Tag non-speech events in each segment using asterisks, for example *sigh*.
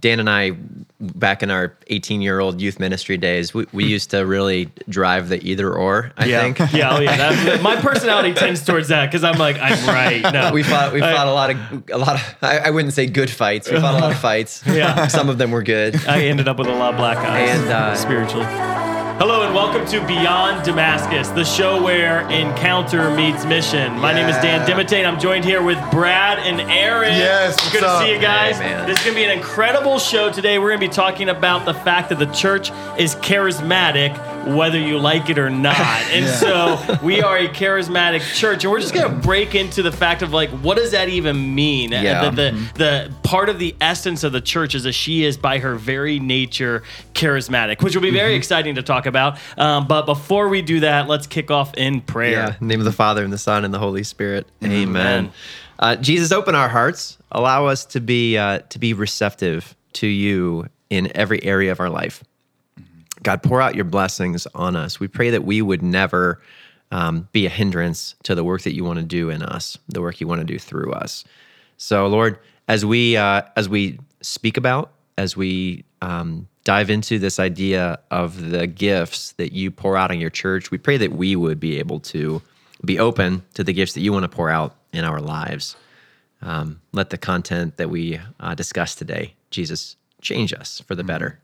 Dan and I, back in our 18 year old youth ministry days, we, we used to really drive the either or. I yeah. think *laughs* yeah, oh yeah. That, my personality tends towards that because I'm like, I'm right. No, we fought. We fought a lot of a lot of. I, I wouldn't say good fights. We fought a lot of *laughs* fights. Yeah. some of them were good. I ended up with a lot of black eyes And, uh, spiritually. Hello and welcome to Beyond Damascus, the show where encounter meets mission. My name is Dan Dimite, I'm joined here with Brad and Aaron. Yes, It's good what's to see you guys. Hey, man. this is going to be an incredible show today. We're going to be talking about the fact that the church is charismatic, whether you like it or not. *laughs* And so we are a charismatic church, and we're just going to break into the fact of like, what does that even mean? Yeah. The, the, the part of the essence of the church is that she is by her very nature charismatic, which will be very exciting to talk about. Um, but before we do that, let's kick off in Yeah. prayer. In the name of the Father and the Son and the Holy Spirit. Amen. Amen. Uh, Jesus, open our hearts. Allow us to be uh, to be receptive to you in every area of our life. God, pour out your blessings on us. We pray that we would never um, be a hindrance to the work that you want to do in us, the work you want to do through us. So, Lord, as we uh, as we speak about, as we um, dive into this idea of the gifts that you pour out on your church, we pray that we would be able to be open to the gifts that you want to pour out in our lives. Um, let the content that we uh, discuss today, Jesus, change us for the better,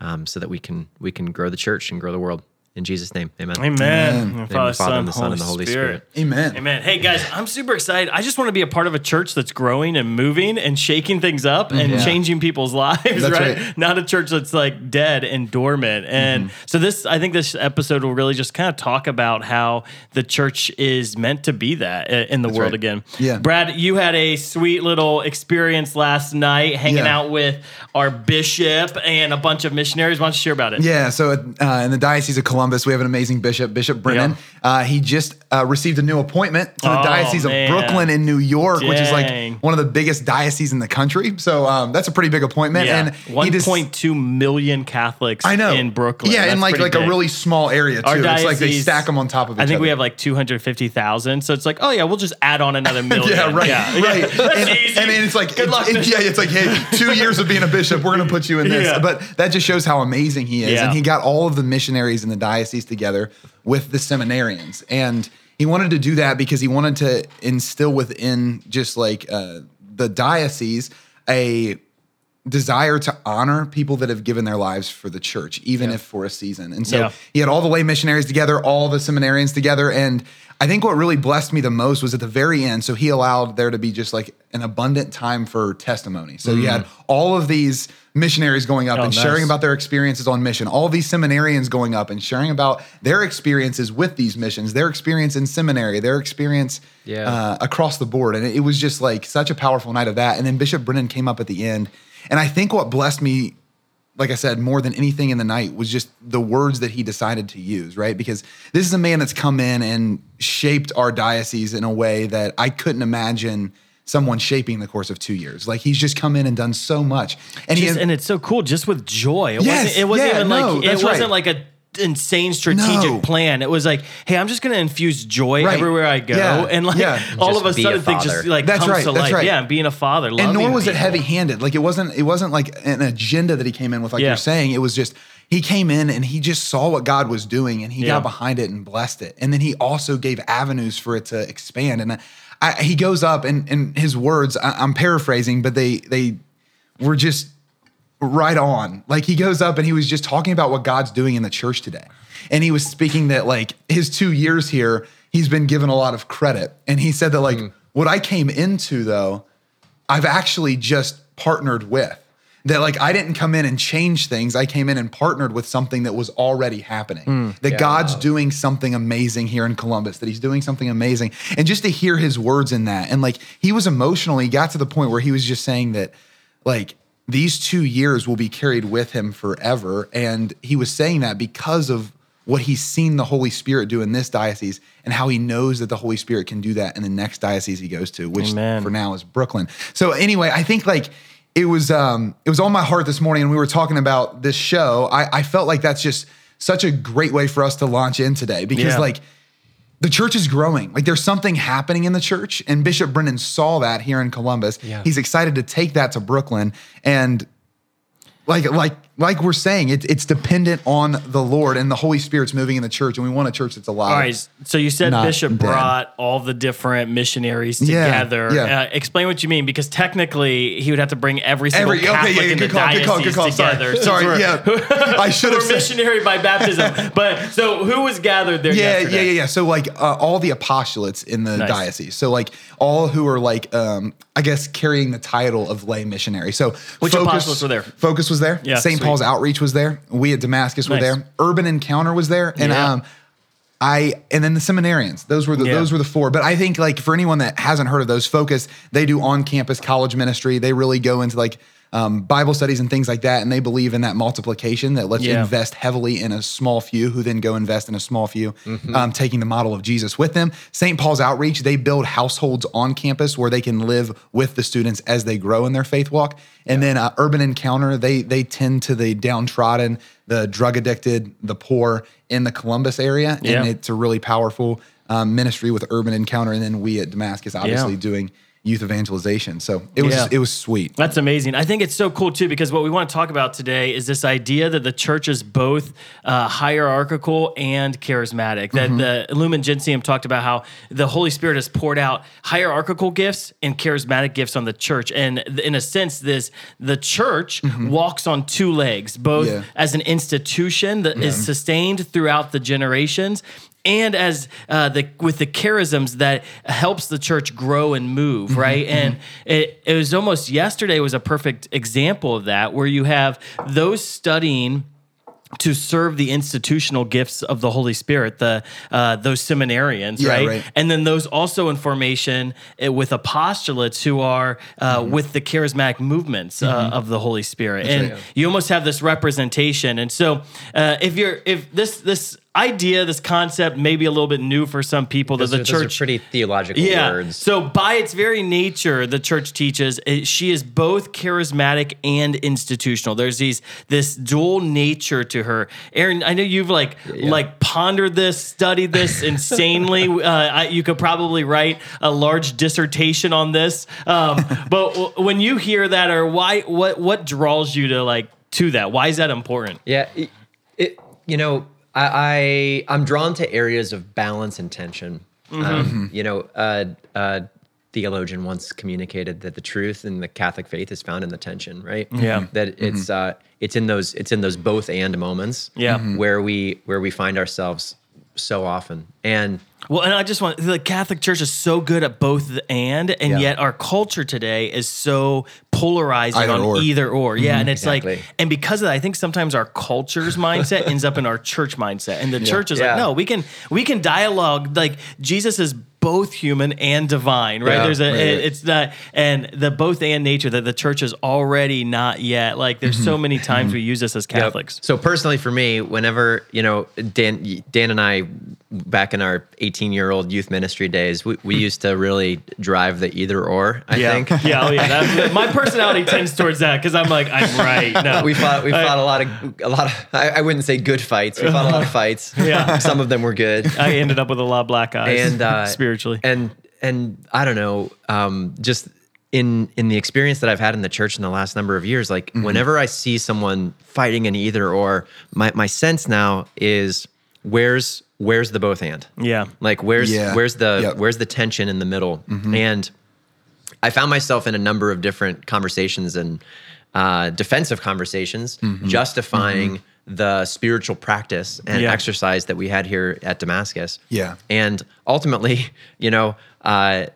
um, so that we can we can grow the church and grow the world. In Jesus' name, Amen. Amen. Amen. Father, the Father, Son, and the Son, and the Holy Spirit. Amen. Amen. Hey guys, I'm super excited. I just want to be a part of a church that's growing and moving and shaking things up and Yeah. changing people's *laughs* lives, That's right? right. Not a church that's like dead and dormant. And so this I think this episode will really just kind of talk about how the church is meant to be that in the world right. again. Yeah. Brad, you had a sweet little experience last night hanging Yeah. out with our bishop and a bunch of missionaries. Why don't you share about it? Yeah, so uh, in the Diocese of Columbus, we have an amazing bishop, Bishop Brennan. Yeah. Uh, he just uh, received a new appointment to the Oh, Diocese man. of Brooklyn in New York, which is like one of the biggest dioceses in the country. So um, that's a pretty big appointment. Yeah. And he just- 1.2 million Catholics I know in Brooklyn. Yeah, That's in like like a really small area too. Our It's like they stack them on top of each I think other. we have like 250,000. So it's like, oh yeah, we'll just add on another *laughs* million. Yeah, right, Yeah, right. *laughs* And, easy. and it's like, Good luck. it- yeah, it's like, hey, two years of being a bishop, we're going to put you in this. Yeah. But that just shows how amazing he is. And he got all of the missionaries in the diocese together with the seminarians. And he wanted to do that because he wanted to instill within just like uh, the diocese a desire to honor people that have given their lives for the church, even if for a season. And so Yeah. he had all the lay missionaries together, all the seminarians together. And I think what really blessed me the most was at the very end. So he allowed there to be just like an abundant time for testimony. So you had all of these missionaries going up. Oh, and nice. sharing about their experiences on mission, all these seminarians going up and sharing about their experiences with these missions, their experience in seminary, their experience Yeah. uh, across the board. And it, it was just like such a powerful night of that. And then Bishop Brennan came up at the end. And I think what blessed me like I said, more than anything in the night was just the words that he decided to use, right? Because this is a man that's come in and shaped our diocese in a way that I couldn't imagine someone shaping the course of two years. Like he's just come in and done so much. And Just- he and it's so cool just with joy. It Yes, wasn't, it wasn't yeah, even no, like it wasn't right. like a insane strategic No. plan. It was like, hey, I'm just gonna infuse joy Right. everywhere I go. Yeah, And like yeah. all Just of a sudden a things just like That's comes right, to that's life. right. Yeah, being a father. and nor loving was it heavy handed. Like it wasn't it wasn't like an agenda that he came in with, like Yeah. you're saying. It was just he came in and he just saw what God was doing and he Yeah. got behind it and blessed it. And then he also gave avenues for it to expand. And I, he goes up and and his words, I, I'm paraphrasing, but they they were just right on. Like he goes up and he was just talking about what God's doing in the church today. And he was speaking that like his two years here, he's been given a lot of credit. And he said that like hmm. what I came into though, I've actually just partnered with. That like I didn't come in and change things. I came in and partnered with something that was already happening. Hmm. that Yeah. God's doing something amazing here in Columbus. That He's doing something amazing, and just to hear His words in that, and like he was emotional. He got to the point where he was just saying that, like these two years will be carried with him forever, and he was saying that because of what he's seen the Holy Spirit do in this diocese, and how he knows that the Holy Spirit can do that in the next diocese he goes to, which Amen. for now is Brooklyn. So anyway, I think like it was um it was on my heart this morning and we were talking about this show. I, I felt like that's just such a great way for us to launch in today because Yeah. like the church is growing. Like there's something happening in the church, and Bishop Brennan saw that here in Columbus. Yeah. He's excited to take that to Brooklyn, and like like like we're saying, it, it's dependent on the Lord and the Holy Spirit's moving in the church, and we want a church that's alive. All right. So you said Bishop dead. brought all the different missionaries together. yeah. Uh, explain what you mean, because technically he would have to bring every single Every Catholic okay, yeah, in the call, good call, good diocese call. together. *laughs* Sorry, sorry, yeah. *laughs* I *laughs* should have We're said. missionary by baptism. but so who was gathered there? Yeah, yesterday? yeah, yeah, yeah. So like uh, all the apostolates in the Nice. diocese. So like all who are like um I guess carrying the title of lay missionary. So Which apostolates were there? Focus was there. Yeah, St. Paul's Outreach was there. We at Damascus were there. Urban Encounter was there. And Yeah. um I and then the seminarians. Those were the Yeah. those were the four. But I think like for anyone that hasn't heard of those, Focus, they do on campus college ministry. They really go into like um, Bible studies and things like that, and they believe in that multiplication that let's Yeah. invest heavily in a small few, who then go invest in a small few, Mm-hmm. um, taking the model of Jesus with them. St. Paul's Outreach, they build households on campus where they can live with the students as they grow in their faith walk. And then uh, Urban Encounter, they they tend to the downtrodden, the drug addicted, the poor in the Columbus area, Yeah. and it's a really powerful um, ministry with Urban Encounter. And then we at Damascus, obviously Yeah. doing youth evangelization. So it was Yeah. it was sweet. That's amazing. I think it's so cool too because what we want to talk about today is this idea that the church is both uh, hierarchical and charismatic. That Mm-hmm. the Lumen Gentium talked about how the Holy Spirit has poured out hierarchical gifts and charismatic gifts on the church, and in a sense, this the church walks on two legs, both Mm-hmm. Yeah. as an institution that is sustained throughout the generations and as uh, the with the charisms that helps the church grow and move Mm-hmm, right and it, it was almost yesterday was a perfect example of that where you have those studying to serve the institutional gifts of the Holy Spirit, the uh, those seminarians, Yeah, right? right. And then those also in formation uh, with apostolates who are uh, Mm-hmm. with the charismatic movements uh, of the Holy Spirit, and right. you almost have this representation. And so, uh, if you're if this this idea, this concept, may be a little bit new for some people that the those are church pretty theological yeah. words. So by its very nature, the church teaches uh, she is both charismatic and institutional. There's these this dual nature to her. Aaron, I know you've like like pondered this, studied this *laughs* insanely. uh, I, you could probably write a large dissertation on this. Um, *laughs* but w- when you hear that, or why, what what draws you to like to that? Why is that important? Yeah, it, it you know, I, I I'm drawn to areas of balance and tension. Mm-hmm. Um, you know, uh, uh, theologian once communicated that the truth in the Catholic faith is found in the tension, right? Yeah. that it's uh, it's in those it's in those both and moments, Yeah. Where we where we find ourselves so often, and Well, and I just want the Catholic Church is so good at both the and, and Yeah. yet our culture today is so polarizing Either on or. either or. Yeah, mm-hmm. and it's Exactly. like, and because of that, I think sometimes our culture's mindset ends up in our church mindset, and the church is Yeah. like, no, we can we can dialogue. Like Jesus is both human and divine, right? Yeah, There's a right, it- it's that and the both and nature that the church is already not yet. Like there's so many times we use this as Yep. Catholics. So personally, for me, whenever you know Dan, Dan and I, back in our 18 year old youth ministry days, we, we used to really drive the either or. I yeah, think yeah, oh yeah. That, my personality *laughs* tends towards that because I'm like, I'm right. No, we fought. We fought a lot of a lot of. I, I wouldn't say good fights. We fought a lot of *laughs* fights. Yeah. some of them were good. I ended up with a lot of black eyes and uh, *laughs* spiritually. And and I don't know, um, just in in the experience that I've had in the church in the last number of years, like Mm-hmm. whenever I see someone fighting an either or, my my sense now is where's where's the both and yeah. like where's Yeah. where's the Yep. where's the tension in the middle and i found myself in a number of different conversations and uh, defensive conversations justifying the spiritual practice and Yeah. exercise that we had here at damascus Yeah. and ultimately *laughs* you know uh,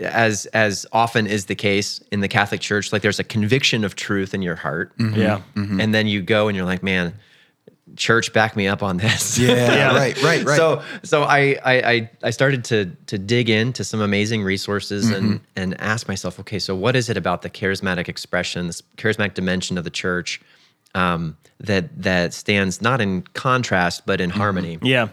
as as often is the case in the catholic church like there's a conviction of truth in your heart Yeah. and then you go and you're like man church back me up on this Yeah, Yeah. *laughs* right, right, right. so so I, I I I started to to dig into some amazing resources and Mm-hmm. and ask myself, okay, so what is it about the charismatic expression, this charismatic dimension of the church, um, that that stands not in contrast but in Mm-hmm. harmony? Yeah.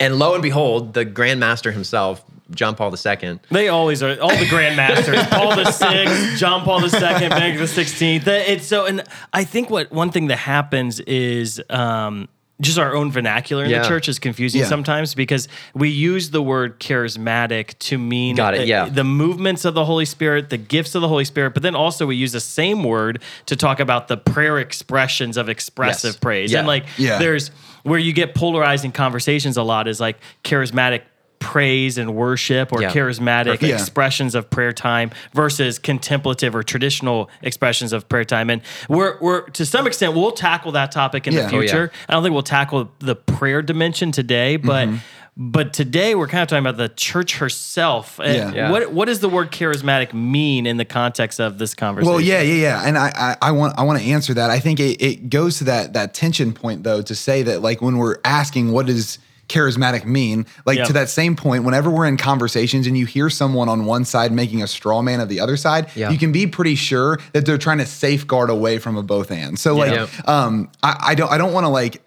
And lo and behold, the Grand Master himself, John Paul II, They always are. All the grandmasters, *laughs* Paul the Sixth, John Paul the Second, Benedict the Sixteenth. It's so, and I think what one thing that happens is um, just our own vernacular in Yeah. the church is confusing Yeah. sometimes because we use the word charismatic to mean Got it, uh, yeah. the movements of the Holy Spirit, the gifts of the Holy Spirit, but then also we use the same word to talk about the prayer expressions of expressive Yes. praise. Yeah. And like Yeah. there's where you get polarizing conversations a lot is like charismatic praise and worship or Yeah. charismatic Perfect. Yeah. expressions of prayer time versus contemplative or traditional expressions of prayer time. And we're, we're to some extent, we'll tackle that topic in Yeah. the Oh, yeah. future. I don't think we'll tackle the prayer dimension today, but Mm-hmm. but today we're kind of talking about the church herself. And Yeah. Yeah. What what does the word charismatic mean in the context of this conversation? Well, yeah, yeah, yeah, and I, I, I want, I want to answer that. I think it, it goes to that that tension point though to say that like when we're asking what does charismatic mean, like Yeah. to that same point, whenever we're in conversations and you hear someone on one side making a straw man of the other side, Yeah. you can be pretty sure that they're trying to safeguard away from a both and. So like, Yeah. um, I, I don't, I don't want to like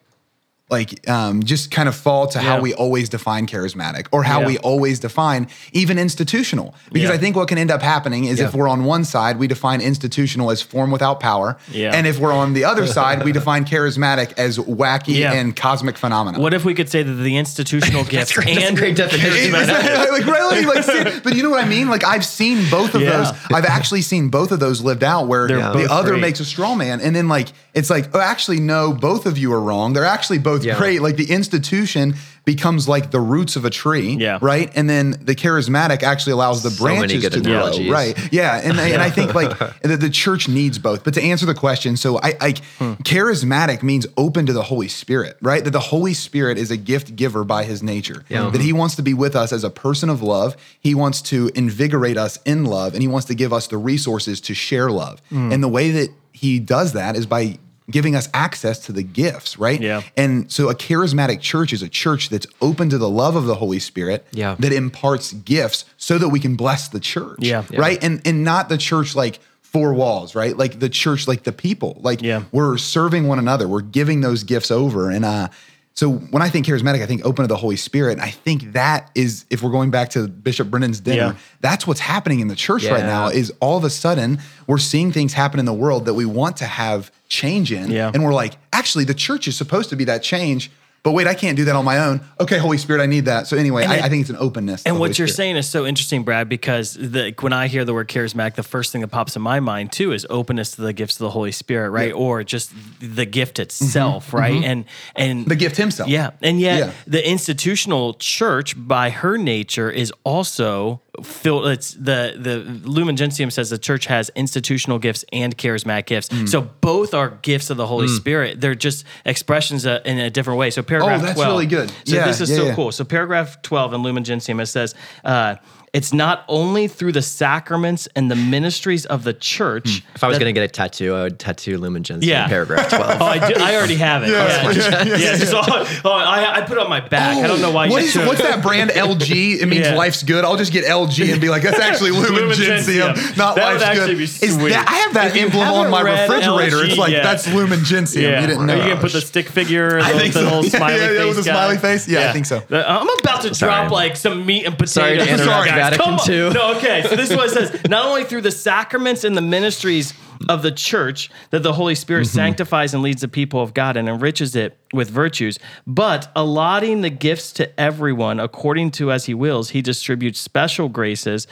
like um, just kind of fall to how we always define charismatic or how Yeah. we always define even institutional because Yeah. i think what can end up happening is if we're on one side we define institutional as form without power Yeah. and if we're on the other side we define charismatic as wacky Yeah. and cosmic phenomena What if we could say that the institutional *laughs* gifts great. And great definition. like really like ser- but you know what I mean like I've seen both of Yeah. those I've actually seen both of those lived out where the other great. makes a straw man and then like it's like oh actually no both of you are wrong they're actually both Yeah. great like the institution becomes like the roots of a tree Yeah. right and then the charismatic actually allows the So branches to grow right yeah and, I- and I think like *laughs* the, the church needs both but to answer the question so I, I Hmm. charismatic means open to the Holy Spirit right that the Holy Spirit is a gift giver by his nature Yeah. that he wants to be with us as a person of love. He wants to invigorate us in love and he wants to give us the resources to share love. Mm. And the way that he does that is by giving us access to the gifts, right? Yeah. And so a charismatic church is a church that's open to the love of the Holy Spirit Yeah. that imparts gifts so that we can bless the church. Yeah. Yeah. Right? And and not the church like four walls, right? Like the church like the people. Like Yeah. we're serving one another. We're giving those gifts over and uh so when I think charismatic, I think open to the Holy Spirit. And I think that is, if we're going back to Bishop Brennan's dinner, Yeah. that's what's happening in the church right now. Is all of a sudden we're seeing things happen in the world that we want to have change in, Yeah. and we're like, actually, the church is supposed to be that change. But wait, I can't do that on my own. Okay, Holy Spirit, I need that. So anyway, I, I think it's an openness. And what Holy you're Spirit. saying is so interesting, Brad, because the, when I hear the word charismatic, the first thing that pops in my mind too is openness to the gifts of the Holy Spirit, right? Or just the gift itself, right? And and Mm-hmm. The gift himself. yeah, and yet Yeah. the institutional church, by her nature, is also filled. It's the the Lumen Gentium says the church has institutional gifts and charismatic gifts. Mm. So both are gifts of the Holy Spirit. They're just expressions uh, in a different way. So paragraph Oh, that's 12. really good. So Yeah, this is yeah, so yeah. cool. So paragraph 12 in Lumen Gentium, it says, uh, it's not only through the sacraments and the ministries of the church. Hmm. If I was that- going to get a tattoo, I would tattoo Lumen Gentium Yeah. paragraph 12. *laughs* Oh, I, do, I already have it. Yeah, just, yeah, just all- oh, I, I put it on my back. I don't know why What you is, what's that brand LG? It *laughs* means Yeah. life's good. I'll just get LG and be like, that's actually *laughs* Lumen, Lumen Gentium, Gentium. not That would life's actually good. be Is sweet. that, I have that If emblem on my refrigerator. LG it's like yet. that's Lumen Gentium. Yeah. You didn't know. Are you gonna put the stick figure, the, I think the so. little Yeah, smiley yeah, yeah, face with the guy? smiley face? Yeah, I think so. Uh, I'm about to drop like some meat and potatoes. Sorry to interrupt Sorry, guys. Vatican. II. No, okay. So this is what it says: *laughs* not only through the sacraments and the ministries of the church that the Holy Spirit Mm-hmm. sanctifies and leads the people of God and enriches it with virtues, but allotting the gifts to everyone according to as He wills, He distributes special graces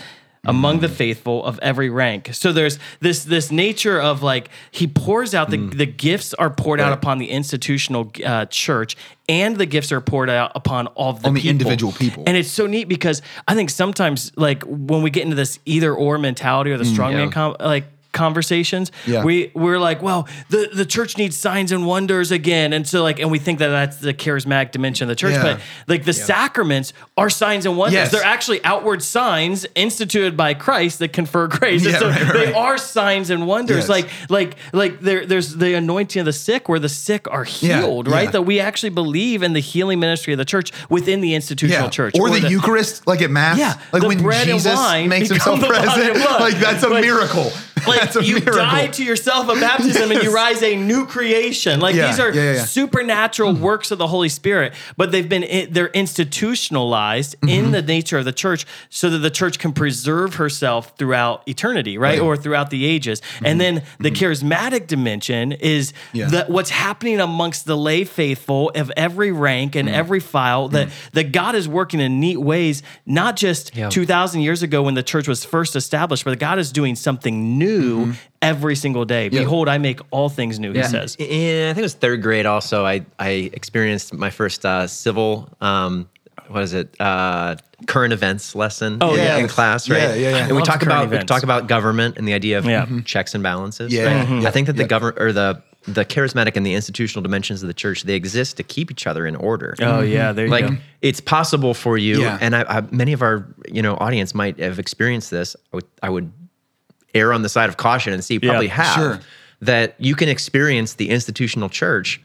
among Mm. the faithful of every rank. So there's this this nature of like he pours out the the gifts are poured out Mm. Upon the institutional uh, church and the gifts are poured out upon all of the On the people. individual people. And it's so neat because I think sometimes like when we get into this either or mentality or the straw man Yeah. com- like conversations Yeah. we we're like well the the church needs signs and wonders again and so like and we think that that's the charismatic dimension of the church Yeah. but like the sacraments are signs and wonders Yes. they're actually outward signs instituted by Christ that confer grace Yeah, so right, right, they right. are signs and wonders Yes. like like like there there's the anointing of the sick where the sick are Yeah, healed right yeah. that we actually believe in the healing ministry of the church within the institutional church Or, the, Eucharist, like at Mass. Yeah, Like the when Jesus makes himself present. Like that's a Like- miracle. Like a you miracle. die to yourself at baptism and you rise a new creation. Like Yeah, these are yeah, yeah, supernatural works of the Holy Spirit, but they've been they're institutionalized Mm-hmm. in the nature of the church so that the church can preserve herself throughout eternity, right? Or throughout the ages. And then the charismatic dimension is Mm-hmm. That what's happening amongst the lay faithful of every rank Mm. and every file that that God is working in neat ways, not just Yeah. 2000 years ago when the church was first established, but God is doing something new every single day. Mm-hmm. Yeah. Behold, I make all things new, he says. In, I think it was third grade. Also, I I experienced my first uh, civil. Um, what is it? Uh, current events lesson. Oh, in, yeah. in class, right? Yeah, yeah, yeah. And we talk current about we talk about government and the idea of Yeah. checks and balances. Yeah, right? mhm. I think that the government or the the charismatic and the institutional dimensions of the church they exist to keep each other in order. Oh, yeah, there you like go. it's possible for you Yeah. and I, I, many of our you know audience might have experienced this I would, I would err on the side of caution and see you Yeah, probably have sure. that you can experience the institutional church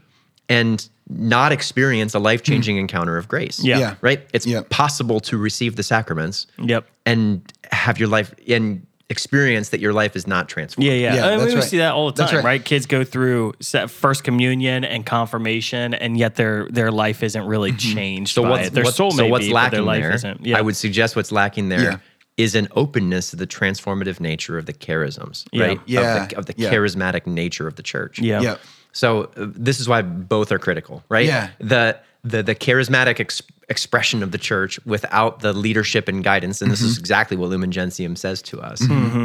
and not experience a life-changing hmm. encounter of grace Yeah. Yeah. right it's Yeah. possible to receive the sacraments Yep. and have your life and experience that your life is not transformed Yeah, yeah. Yeah, I mean, that's we right. see that all the time, right. right. Kids go through first communion and confirmation, and yet their their life isn't really mm-hmm. changed so by what's, it. Their what's- soul so may what's be, but their lacking life there isn't. Yeah. i would suggest what's lacking there is an openness to the transformative nature of the charisms Yeah. right Yeah. of the, of the Yeah. charismatic nature of the church Yeah. Yeah. So uh, this is why both are critical, right? Yeah. The the the charismatic ex- expression of the church without the leadership and guidance, and this Mm-hmm. is exactly what Lumen Gentium says to us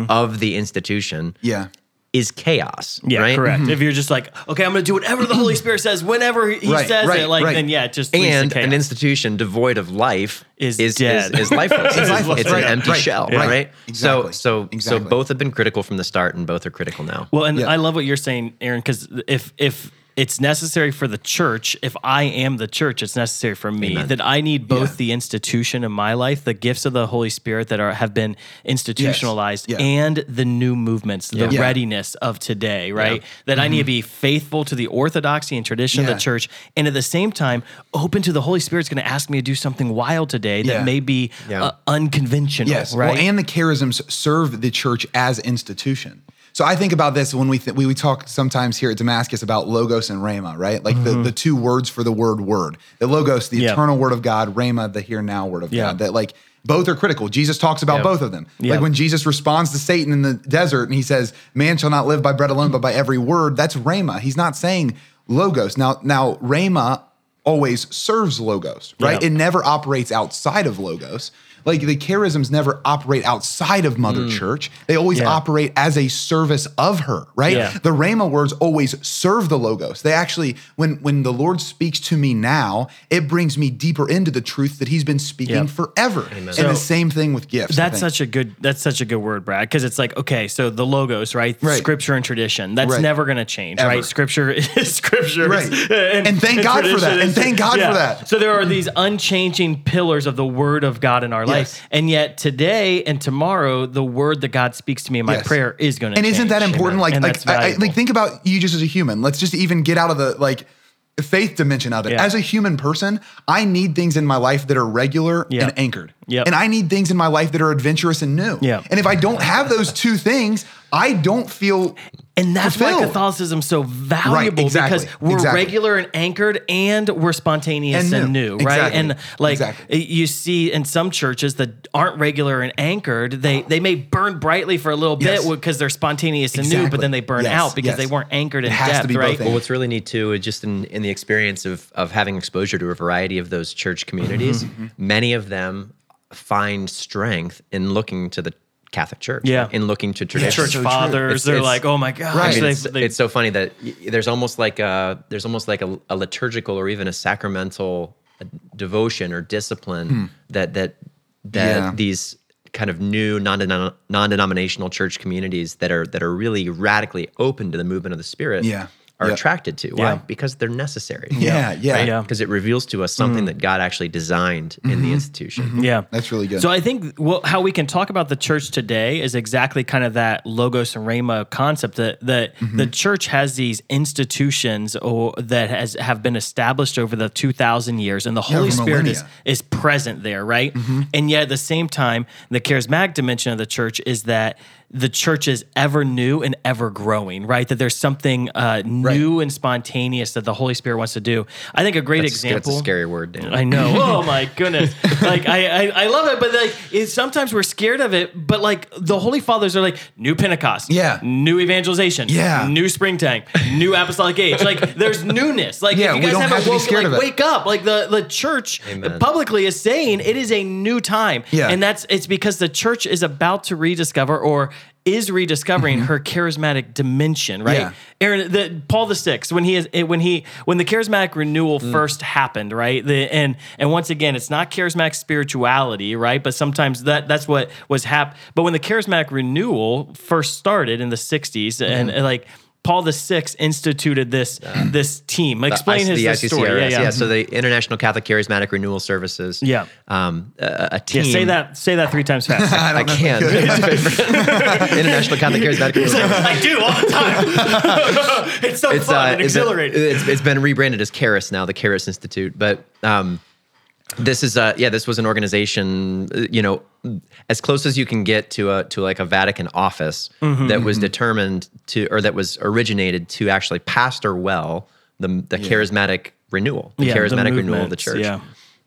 of the institution, Yeah. Is chaos. Yeah, right? correct. Mm-hmm. If you're just like, okay, I'm going to do whatever the Holy Spirit says, whenever He Right, says right, it, like, right. then yeah, it just leads to And chaos. an institution devoid of life Is is dead. Is, is *laughs* lifeless. It's it's lifeless, it's right, an empty right, shell, yeah. right? Exactly, So so exactly. so both have been critical from the start, and both are critical now. Well, and Yeah. I love what you're saying, Aaron, because if if it's necessary for the church, if I am the church, it's necessary for me Amen. that I need both Yeah. the institution in my life, the gifts of the Holy Spirit that are have been institutionalized, Yeah. and the new movements, the Yeah. readiness of today, right? That I need to be faithful to the orthodoxy and tradition of the church, and at the same time, open to the Holy Spirit's going to ask me to do something wild today that may be uh, unconventional, Yes. right? Well, and the charisms serve the church as institution. So I think about this when we th- we, we talk sometimes here at Damascus about logos and rhema, right? Like the, the two words for the word word. The logos, the Mm-hmm. Yeah. eternal word of God, rhema, the here now word of Yeah. God. That like both are critical. Jesus talks about Yeah. both of them. Yeah. Like when Jesus responds to Satan in the desert and he says, "Man shall not live by bread alone, but by every word." That's rhema. He's not saying logos. Now, now rhema always serves logos, right? Yeah. It never operates outside of logos. Like the charisms never operate outside of Mother Church. They always Mm. Yeah. operate as a service of her, right? Yeah. The Rhema words always serve the logos. They actually, when when the Lord speaks to me now, it brings me deeper into the truth that He's been speaking Yep. forever. And So- the same thing with gifts. That's such a good. That's such a good word, Brad. Because it's like okay, so the logos, right? Right. Scripture and tradition. That's Right. never going to change, Ever. right? Scripture *laughs* is scripture, Right. And thank God for that. And thank God for that. So there are these unchanging pillars of the Word of God in our life, Yes. and yet today and tomorrow, the Word that God speaks to me in my Yes. prayer is going to. and isn't that important? Like, and like, I, I, like, think about you just as a human. Let's just even get out of the like faith dimension of it. Yeah. As a human person, I need things in my life that are regular Yeah. and anchored. Yep. And I need things in my life that are adventurous and new. Yeah. And if I don't have those two things, I don't feel And that's why fulfilled. Catholicism's so valuable exactly, because we're exactly. regular and anchored and we're spontaneous and And new, new. right? Exactly, And like exactly. you see in some churches that aren't regular and anchored, they they may burn brightly for a little bit because they're spontaneous and new, but then they burn Yes, out because yes. they weren't anchored in It has to depth, be right? ends. Well, what's really neat too, is just in, in the experience of of having exposure to a variety of those church communities, Mm-hmm. many of them find strength in looking to the Catholic Church, Yeah. in looking to tradition. Church so fathers, It's- they're it's- like, oh my gosh, Right. I mean, it's, they- it's so funny that there's almost like a there's almost like a, a liturgical or even a sacramental uh, devotion or discipline that that that Hmm. Yeah. these kind of new non non-denominational church communities that are that are really radically open to the movement of the spirit Yeah. Are Yeah. attracted to. Why? Yeah. Because they're necessary. Yeah, yeah. Right? Yeah. Because it reveals to us something that God actually designed in the institution. Yeah, That's really good. So I think well, how we can talk about the church today is exactly kind of that logos and rhema concept that that Mm-hmm. the church has these institutions or that has have been established over the two thousand years, and the Holy over Spirit is millennia. is present there, right? Mm-hmm. And yet at the same time, the charismatic dimension of the church is that the church is ever new and ever growing, right? That there's something uh, new and spontaneous that the Holy Spirit wants to do. I think a great That's, example. That's a scary word, Dan. I know. *laughs* Oh my goodness! like I, I, I love it, but like it's, sometimes we're scared of it. But like the Holy Fathers are like new Pentecost, Yeah. new evangelization, Yeah. new springtime, new apostolic age. Like there's newness. Like Yeah, if you guys haven't have to woken, like wake up. Like the the church Amen. publicly is saying it is a new time, Yeah. and that's it's because the church is about to rediscover or is rediscovering her charismatic dimension, right? Mm-hmm. Yeah. Aaron, the Paul the Sixth, when he is when he when the charismatic renewal Mm. first happened, right? The and and once again, it's not charismatic spirituality, right? But sometimes that that's what was hap. But when the charismatic renewal first started in the '60s, Mm-hmm. and, like. Paul the Sixth instituted this this team. Explain the, his, the story. ICCRS, Yeah, yeah. So the International Catholic Charismatic Renewal Services. Yeah. Um, a, a Yeah, team. say that. Say that three times fast. *laughs* I, can. *laughs* International Catholic Charismatic Renewal Services. I do all the time. *laughs* it's so It's, fun uh, and it's, exhilarating. it's, it's been rebranded as CHARIS now, the CHARIS Institute. But um, this is uh, yeah, this was an organization, uh, you know, as close as you can get to a to like a Vatican office Mm-hmm, that was determined to or that was originated to actually pastor well the the charismatic renewal, the Yeah, the charismatic renewal of the church. yeah.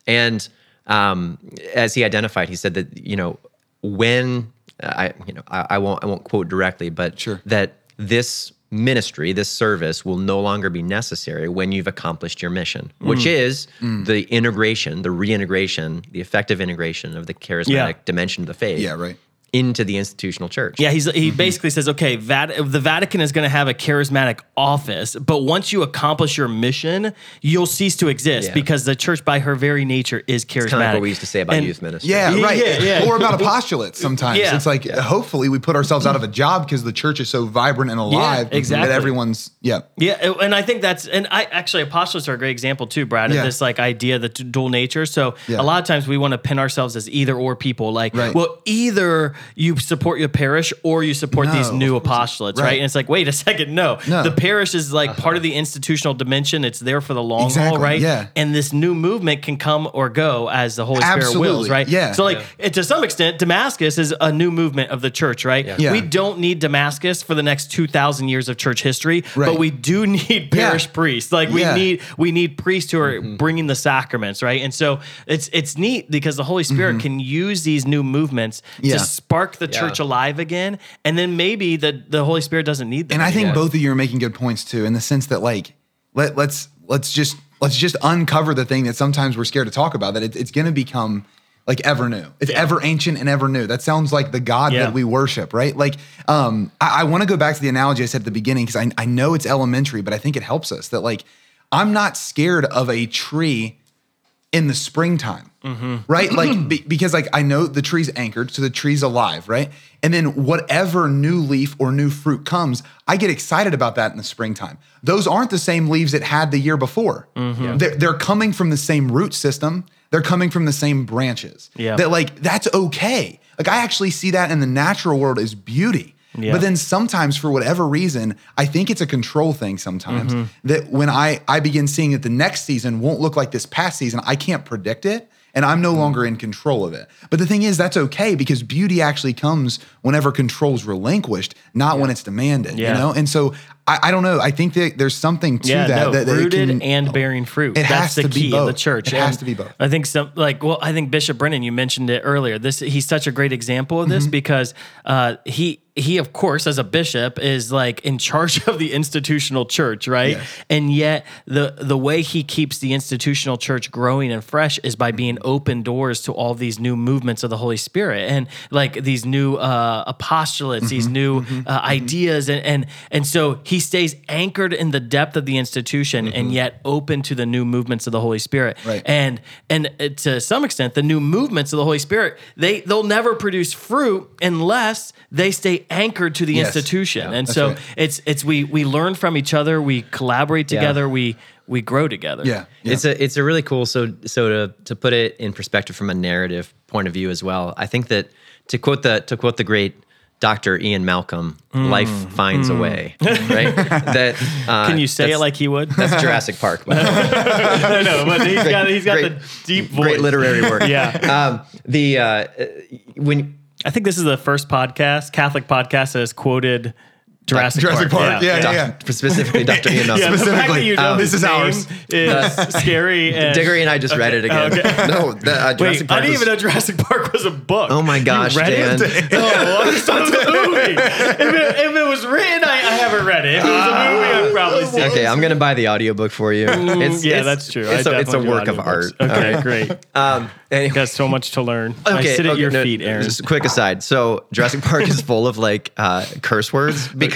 And um, as he identified, he said that you know when I you know I, I won't I won't quote directly, but Sure. that this ministry, this service will no longer be necessary when you've accomplished your mission, Mm. which is the integration, the reintegration, the effective integration of the charismatic Yeah. dimension of the faith Yeah, right. Into the institutional church. Yeah, he's, he Mm-hmm. basically says, okay, Vat- the Vatican is going to have a charismatic office, but once you accomplish your mission, you'll cease to exist Yeah. because the church, by her very nature, is charismatic. Kind of like what we used to say about And- youth ministry. Yeah, Yeah, right. yeah, yeah. Or about apostolates sometimes. Yeah. It's like hopefully we put ourselves out of a job because the church is so vibrant and alive exactly. that everyone's yeah. Yeah, and I think that's and I actually apostolates are a great example too, Brad. Of this like idea, the t- dual nature. So Yeah. a lot of times we want to pin ourselves as either or people. Like, Right. well, either you support your parish or you support these new of apostolates, right. Right. And it's like, wait a second, no. No. The parish is like part of the institutional dimension. It's there for the long haul, right? yeah. And this new movement can come or go as the Holy Spirit wills, right? yeah. So like and to some extent, Damascus is a new movement of the church, right? Yeah. We don't need Damascus for the next two thousand years of church history, but we do *laughs* need parish Yeah. priests. Like we Yeah. need we need priests who are bringing the sacraments, right? And so it's it's neat because the Holy Spirit can use these new movements Yeah. to spark the church alive again, and then maybe the the Holy Spirit doesn't need that. And I think Yeah. both of you are making good points too, in the sense that like let let's let's just let's just uncover the thing that sometimes we're scared to talk about. That it, it's going to become like ever new. It's ever ancient and ever new. That sounds like the God Yeah. that we worship, right? Like, um, I, I want to go back to the analogy I said at the beginning because I, I know it's elementary, but I think it helps us that like I'm not scared of a tree in the springtime, right? Like mm-hmm. be, because like I know the tree's anchored, so the tree's alive, right? And then whatever new leaf or new fruit comes, I get excited about that in the springtime. Those aren't the same leaves it had the year before. Mm-hmm. They're, they're coming from the same root system. They're coming from the same branches. Yeah. That like that's okay. Like I actually see that in the natural world as beauty. Yeah. But then sometimes for whatever reason, I think it's a control thing sometimes Mm-hmm. that when I I begin seeing that the next season won't look like this past season, I can't predict it and I'm no Mm-hmm. longer in control of it. But the thing is that's okay because beauty actually comes whenever control's relinquished, not when it's demanded, Yeah. you know? And so I, I don't know, I think that there's something to yeah, that no, that, that rooted can- and bearing fruit. It That's has the to be key of the church. It has to be both. I think some like well, I think Bishop Brennan, you mentioned it earlier. This he's such a great example of Mm-hmm. this because uh, he he of course as a bishop is like in charge of the institutional church, right? Yes. And yet the the way he keeps the institutional church growing and fresh is by being open doors to all these new movements of the Holy Spirit and like these new uh, apostolates, these Mm-hmm. new uh, ideas, and and and so he stays anchored in the depth of the institution and yet open to the new movements of the Holy Spirit. Mm-hmm. Right. And and to some extent, the new movements of the Holy Spirit they they'll never produce fruit unless they stay anchored to the Yes. institution. and so right. it's it's we we learn from each other, we collaborate Yeah. together, we we grow together. Yeah. yeah. It's a it's a really cool so so to to put it in perspective from a narrative point of view as well. I think that to quote the to quote the great Dr. Ian Malcolm, life finds a way, *laughs* right? That uh, Can you say it like he would? that's Jurassic Park? by the way. *laughs* I know, but he's got he's got Great- the deep voice. Great literary work. *laughs* Yeah. Um, the uh, when I think this is the first podcast, Catholic podcast, that has quoted Jurassic, Jurassic Park, Park. yeah, yeah. Doc- specifically Dr. Ian *laughs* Yeah, Nelson. the fact that Specifically, you know um, this is ours. is *laughs* *laughs* scary. And, Diggory and I just read it again. Okay. No, that, uh, Wait, Jurassic I Park didn't was- even know Jurassic Park was a book. Oh my You gosh, read Dan. It? Oh, I just thought it was a movie. If it, if it was written, I, I haven't read it. If it was a movie, I'd probably see it. Okay, I'm gonna buy the audiobook for you. It's, yeah, it's- that's true. It's, I a, it's a work of art. Okay, all right? great. Um, anyway, Got so much to learn. I okay, sit at okay, your no, feet, Aaron. Just a quick aside. So Jurassic Park is full of like uh, curse words because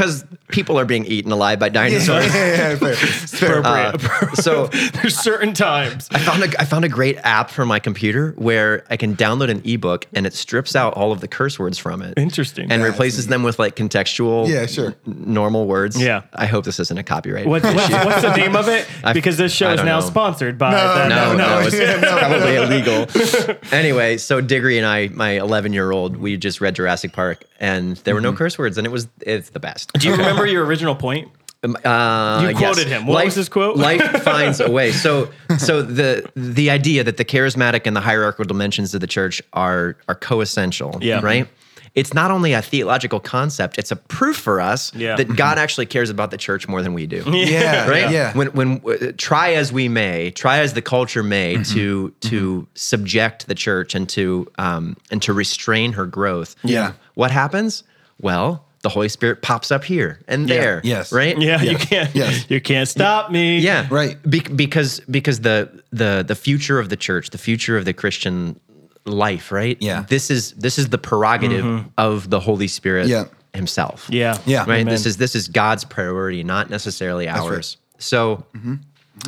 people are being eaten alive by dinosaurs. yeah, yeah, fair. *laughs* Fair. Appropriate. So *laughs* There's certain times. I found a I found a great app for my computer where I can download an ebook and it strips out all of the curse words from it. Interesting. And Yeah, replaces them with like contextual Yeah, sure. n- normal words. Yeah. I hope this isn't a copyright. What, what's, what's the name of it? *laughs* I- Because this show is now know. sponsored by. No, that- no, no, no, it's yeah, no. probably illegal. anyway, so Diggory and I, my 11 year old, we just read Jurassic Park, and there were no Mm-hmm. curse words, and it was it's the best. Do you remember your original point? Um, Uh, You quoted him. What life, was his quote? Life *laughs* finds a way. So, so the the idea that the charismatic and the hierarchical dimensions of the church are are coessential. Yeah. Right. It's not only a theological concept; it's a proof for us Yeah. that God actually cares about the church more than we do. *laughs* Yeah, Right. Yeah. When when uh, try as we may, try as the culture may Mm-hmm. to to subject the church and to um and to restrain her growth. Yeah. What happens? Well, the Holy Spirit pops up here and Yeah. there. Yes. Right. Yeah, you can't. Yes. *laughs* You can't stop me. Yeah, Right. Be- because because the the the future of the church, the future of the Christian life, right? Yeah. This is this is the prerogative mm-hmm. of the Holy Spirit Yeah. Himself. Yeah. Yeah. Right. Amen. This is this is God's priority, not necessarily right. ours. So. Mm-hmm.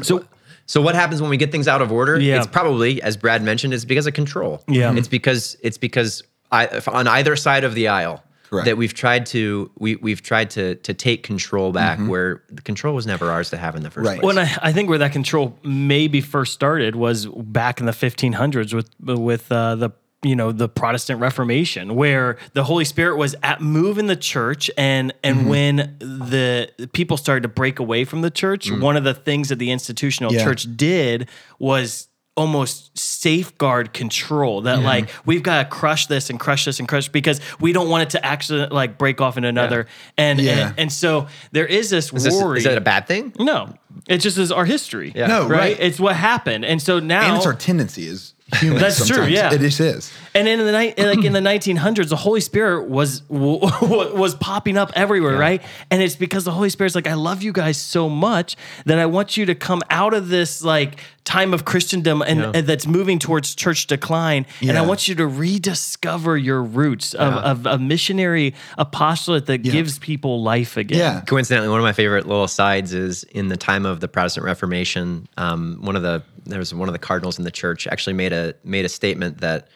So So what happens when we get things out of order? Yeah. It's probably, as Brad mentioned, it's because of control. Yeah. It's because it's because I, if on either side of the aisle Correct. that we've tried to we we've tried to to take control back where the control was never ours to have in the first Right. place. Well, and I, I think where that control maybe first started was back in the 1500s with with uh, the you know the Protestant Reformation, where the Holy Spirit was at move in the church, and and Mm-hmm. when the people started to break away from the church, Mm. one of the things that the institutional Yeah. church did was almost safeguard control that like we've got to crush this and crush this and crush because we don't want it to actually like break off in another and Yeah. and, and so there is this is, this, worry is that a bad thing? no, it just is our history. Yeah. No, right? right. It's what happened, and so now, and it's our tendency is humans. That's true, yeah. It just is. and in the night, like in the 1900s, the Holy Spirit was *laughs* was popping up everywhere, right? And it's because the Holy Spirit's like, I love you guys so much that I want you to come out of this like time of Christendom and, and that's moving towards church decline, and I want you to rediscover your roots of, of a missionary apostolate that gives people life again. Yeah. Coincidentally, one of my favorite little sides is in the time of the Protestant Reformation. Um, one of the there was one of the cardinals in the church actually made a made a statement that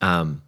um,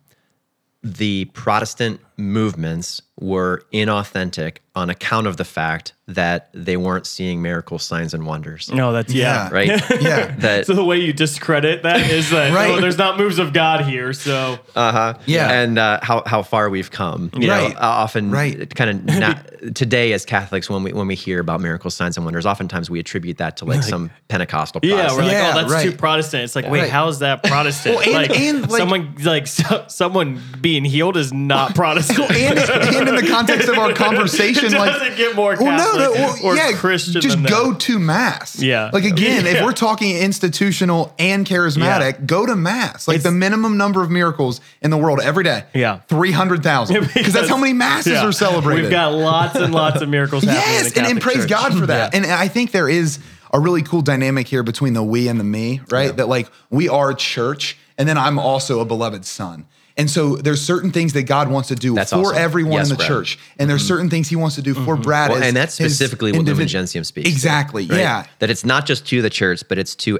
the Protestant movements were inauthentic on account of the fact that they weren't seeing miracle signs, and wonders. No, that's yeah. Yeah. Right? *laughs* Yeah. that So the way you discredit that is that Right. oh, there's not moves of God here. So Uh-huh. Yeah. And uh, how how far we've come. You Right. know, uh, often Right. kind of not today as Catholics when we when we hear about miracle signs, and wonders, oftentimes we attribute that to like some Pentecostal yeah, Protestant. we're like, Yeah, oh, that's right. too Protestant. It's like, wait, Right. how is that Protestant? Well, and- like, and, like- someone like so, someone being healed is not Protestant. *laughs* *laughs* and, and in the context of our conversation, It like doesn't get more well, no, no, Catholic well, or yeah, Christian Just go that. to mass. Yeah. like again, if we're talking institutional and charismatic, Yeah. go to mass. Like It's- the minimum number of miracles in the world every day. Yeah. three hundred thousand. *laughs* Because that's how many masses Yeah. are celebrated. We've got lots and lots of miracles happening. Yes, and, and praise Church. God for that. Yeah. And I think there is a really cool dynamic here between the we and the me, right? That like we are church, and then I'm also a beloved son. And so there's certain things that God wants to do That's for awesome. everyone Yes, in the Brad. church, and there's mm-hmm. certain things He wants to do for mm-hmm. Brad. Well, as and that's specifically what Lumen individ- Gentium speaks. to, Exactly. right? Yeah. That it's not just to the church, but it's to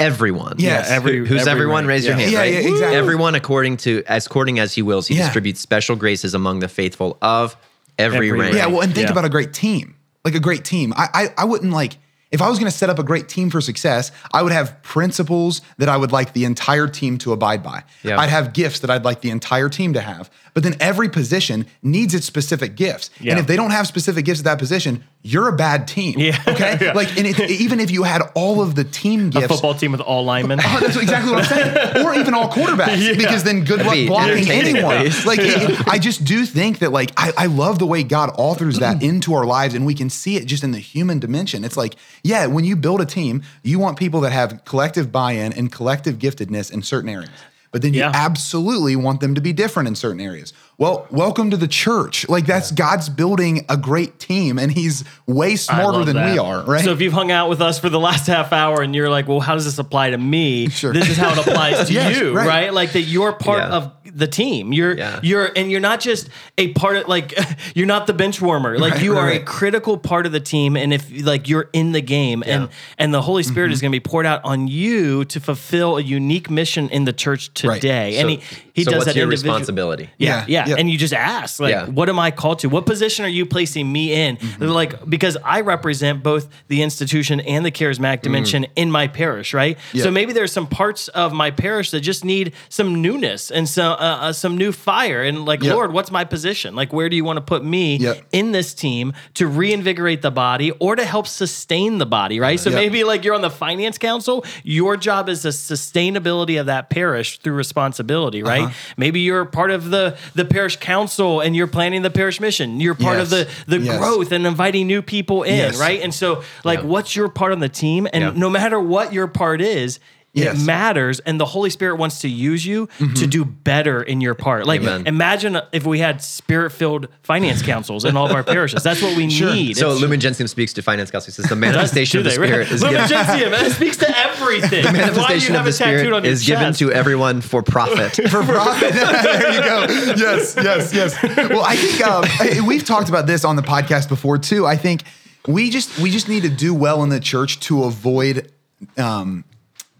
everyone. Yes. Yeah, every- Who's every everyone? way. Raise your hand. Yeah, right? yeah, exactly. Everyone according to as according as he wills, he Yeah. distributes special graces among the faithful of every, Every rank. Yeah, well, and think Yeah. about a great team, like a great team. I, I, I wouldn't like if I was going to set up a great team for success. I would have principles that I would like the entire team to abide by. Yeah. I'd have gifts that I'd like the entire team to have. But then every position needs its specific gifts, Yeah. and if they don't have specific gifts at that position, you're a bad team. Yeah. Okay. *laughs* Yeah. Like, and it, even if you had all of the team gifts, A football team with all linemen. Oh, that's exactly what I'm saying. Or even all quarterbacks, *laughs* Yeah. because then good luck blocking anyone. least. Like, it- it- I just do think that, like, I, I love the way God authors that mm. into our lives, and we can see it just in the human dimension. It's like, yeah, when you build a team, you want people that have collective buy-in and collective giftedness in certain areas. But then you Yeah. absolutely want them to be different in certain areas. Well, welcome to the church. Like that's God's building a great team, and He's way smarter love than we are, right? So if you've hung out with us for the last half hour and you're like, well, how does this apply to me? Sure. This is how it applies to *laughs* Yes, you, right. right. Like that you're part Yeah. of the team. You're Yeah. you're and you're not just a part of like *laughs* you're not the bench warmer. Like Right, you are right. a critical part of the team. And if like you're in the game and and the Holy Spirit Mm-hmm. is gonna be poured out on you to fulfill a unique mission in the church Right. today. and So- he he so does what's that your individual- responsibility? Yeah, Yeah, yeah, yeah. And you just ask, like, Yeah. what am I called to? What position are you placing me in? Mm-hmm. Like, because I represent both the institution and the charismatic dimension in my parish, right? Mm. Yeah. So maybe there's some parts of my parish that just need some newness and some uh, uh, some new fire. And like, Yeah. Lord, what's my position? Like, where do you want to put me Yeah. in this team to reinvigorate the body or to help sustain the body, right? So Yeah. maybe like you're on the finance council, your job is the sustainability of that parish through responsibility, right? Uh-huh. Maybe you're part of the the parish council and you're planning the parish mission. You're part of the the Yes. growth and inviting new people in, Yes. right? And so like Yeah. what's your part on the team and Yeah. no matter what your part is, Yes. Mm-hmm. it matters and the Holy Spirit wants to use you to do better in your part. Like Amen. imagine if we had spirit-filled finance councils in all of our parishes. That's what we need. So It's- Lumen Gentium speaks to finance council. It says the *laughs* manifestation of the? Spirit is Lumen given. Gentium, it speaks to everything. *laughs* You Manifestation of the Spirit on your is given to everyone for profit. *laughs* for profit. there you go. Yes, yes, yes. Well, I think um, we've talked about this on the podcast before too. I think we just we just need to do well in the church to avoid um,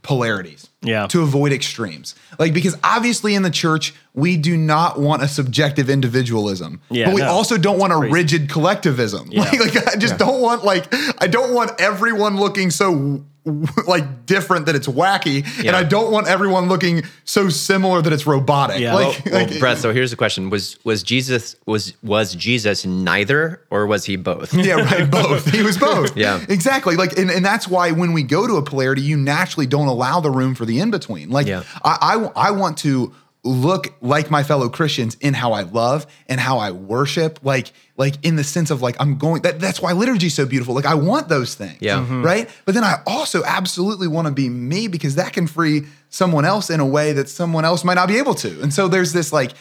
polarities. Yeah. To avoid extremes. Like because obviously in the church we do not want a subjective individualism. Yeah, but we no. also don't want a Crazy. rigid collectivism. Yeah. *laughs* Like, like I just don't want like I don't want everyone looking so *laughs* like different that it's wacky and I don't want everyone looking so similar that it's robotic. Yeah. Like, well, like- Brett. So here's the question: Was was Jesus was was Jesus neither, or was he both? *laughs* yeah, right. Both. He was both. *laughs* Yeah. exactly. Like, and, and that's why when we go to a polarity, you naturally don't allow the room for the in between. Like, Yeah. I, I I want to look like my fellow Christians in how I love and how I worship. Like, like in the sense of like I'm going. That, that's why liturgy is so beautiful. Like, I want those things. Yeah. Mhm. Right. But then I also absolutely want to be me because that can free someone else in a way that someone else might not be able to. And so there's this like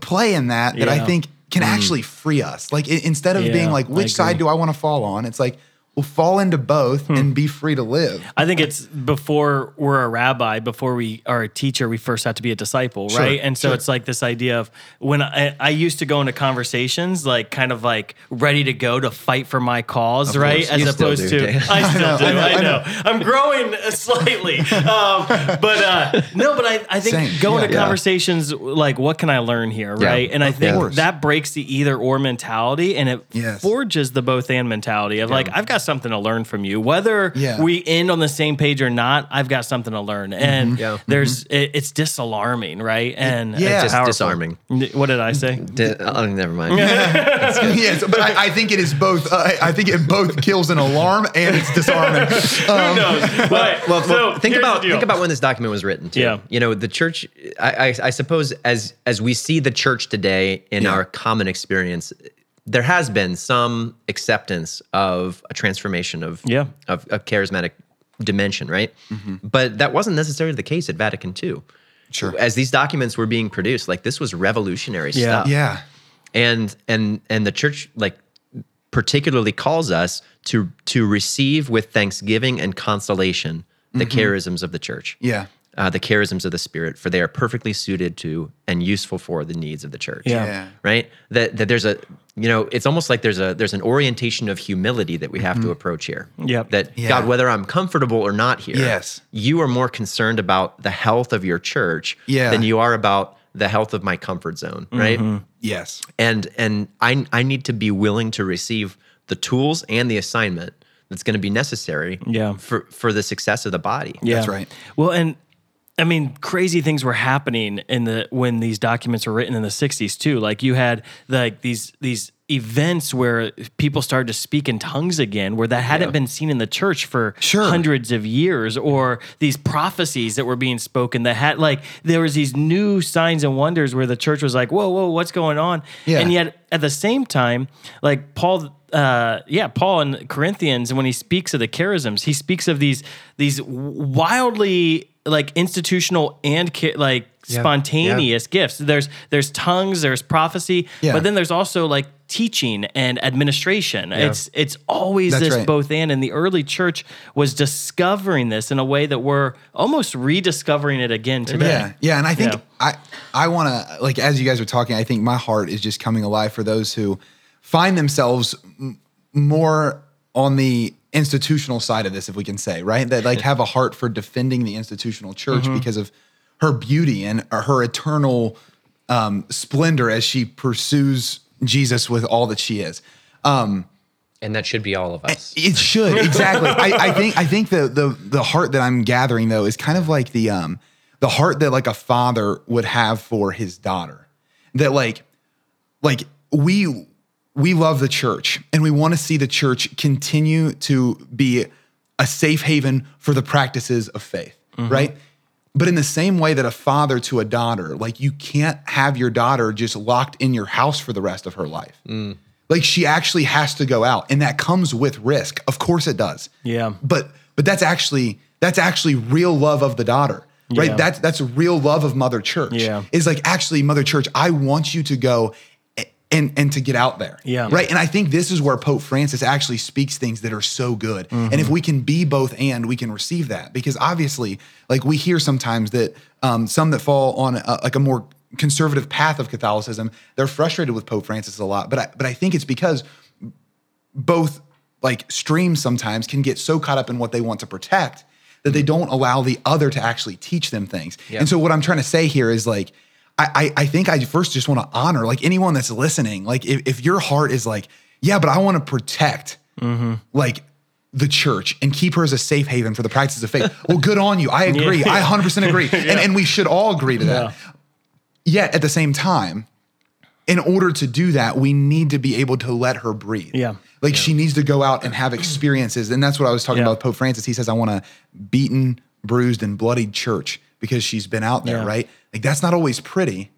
play in that that I think can actually free us. Like i- instead of Yeah, being like, which side do I want to fall on? It's like, well, fall into both and be free to live. I think it's before we're a rabbi, before we are a teacher, we first have to be a disciple, Sure, right? And so sure. it's like this idea of when I, I used to go into conversations, like kind of like ready to go to fight for my cause, right? course. As opposed do, to, Dan. *laughs* I still know, do, I know, I I. I'm growing *laughs* slightly. Um, but uh, no, but I, I think Same, going yeah. to Yeah. conversations, like, what can I learn here, Yeah, right? And I think course. that breaks the either or mentality and it Yes. forges the both and mentality of like, I've got something to learn from you. Whether Yeah. we end on the same page or not, I've got something to learn. And Yeah. there's it, it's disalarming, right? And Mm-hmm. Yeah. it's Just disarming. What did I say? Di- oh, never mind. *laughs* *laughs* yes, but I, I think it is both. Uh, I think it both kills an alarm and it's disarming. *laughs* Who knows? Right. Well, so well, think about think about when this document was written. Too. Yeah. you know the church. I, I, I suppose as as we see the church today in Yeah. our common experience, there has been some acceptance of a transformation of Yeah. of a charismatic dimension, right? Mm-hmm. But that wasn't necessarily the case at Vatican II. Sure. As these documents were being produced, like this was revolutionary Yeah. stuff Yeah. and and and the church like particularly calls us to to receive with thanksgiving and consolation the mm-hmm. charisms of the church Yeah. Uh, the charisms of the spirit for they are perfectly suited to and useful for the needs of the church Yeah. Yeah. right that that there's a you know it's almost like there's a there's an orientation of humility that we have to approach here Yep. that Yeah. god whether i'm comfortable or not here Yes. you are more concerned about the health of your church Yeah. than you are about the health of my comfort zone right Yes. and and I I need to be willing to receive the tools and the assignment that's going to be necessary Yeah. for for the success of the body. Yeah. That's right. Well, and I mean, crazy things were happening in the when these documents were written in the '60s too. Like you had like these these events where people started to speak in tongues again, where that hadn't Yeah. been seen in the church for Sure. hundreds of years, or these prophecies that were being spoken that had like there was these new signs and wonders where the church was like, whoa, whoa, what's going on? Yeah. And yet at the same time, like Paul, uh, yeah, Paul in Corinthians, when he speaks of the charisms, he speaks of these these wildly like institutional and cha- like Yeah. spontaneous gifts. There's there's tongues, there's prophecy, Yeah. but then there's also like teaching and administration. It's it's always That's this right. both and and the early church was discovering this in a way that we're almost rediscovering it again today. Yeah, yeah, and I think Yeah. I I want to like as you guys were talking, I think my heart is just coming alive for those who find themselves m- more on the institutional side of this, if we can say, right? That like have a heart for defending the institutional church Mm-hmm. because of her beauty and her eternal um, splendor as she pursues Jesus with all that she is. Um, and that should be all of us. It should exactly. I, I think I think the the the heart that I'm gathering though is kind of like the um the heart that like a father would have for his daughter. That like like we we love the church and we want to see the church continue to be a safe haven for the practices of faith, mm-hmm. right? But in the same way that a father to a daughter, like you can't have your daughter just locked in your house for the rest of her life. Mm. Like she actually has to go out and that comes with risk. Of course it does. Yeah. But but that's actually that's actually real love of the daughter. Right? Yeah. That's that's real love of Mother Church. Yeah. Is like actually Mother Church, I want you to go and and to get out there. Yeah. Right. And I think this is where Pope Francis actually speaks things that are so good. And Mm-hmm. if we can be both and, we can receive that. Because obviously, like we hear sometimes that um, some that fall on a, like a more conservative path of Catholicism, they're frustrated with Pope Francis a lot. But I, but I think it's because both like streams sometimes can get so caught up in what they want to protect that they don't allow the other to actually teach them things. Yeah. And so what I'm trying to say here is like, I, I, I think I first just want to honor like anyone that's listening. Like if, if your heart is like, yeah, but I want to protect mm-hmm. like the church and keep her as a safe haven for the practices of faith. *laughs* well, good on you. I agree. I 100% agree. *laughs* And, and we should all agree to that. Yeah. Yet at the same time, in order to do that, we need to be able to let her breathe. Yeah. Like she needs to go out and have experiences. And that's what I was talking Yeah. about with Pope Francis. He says, I want a beaten, bruised, and bloodied church because she's been out there, Yeah. right? Like that's not always pretty,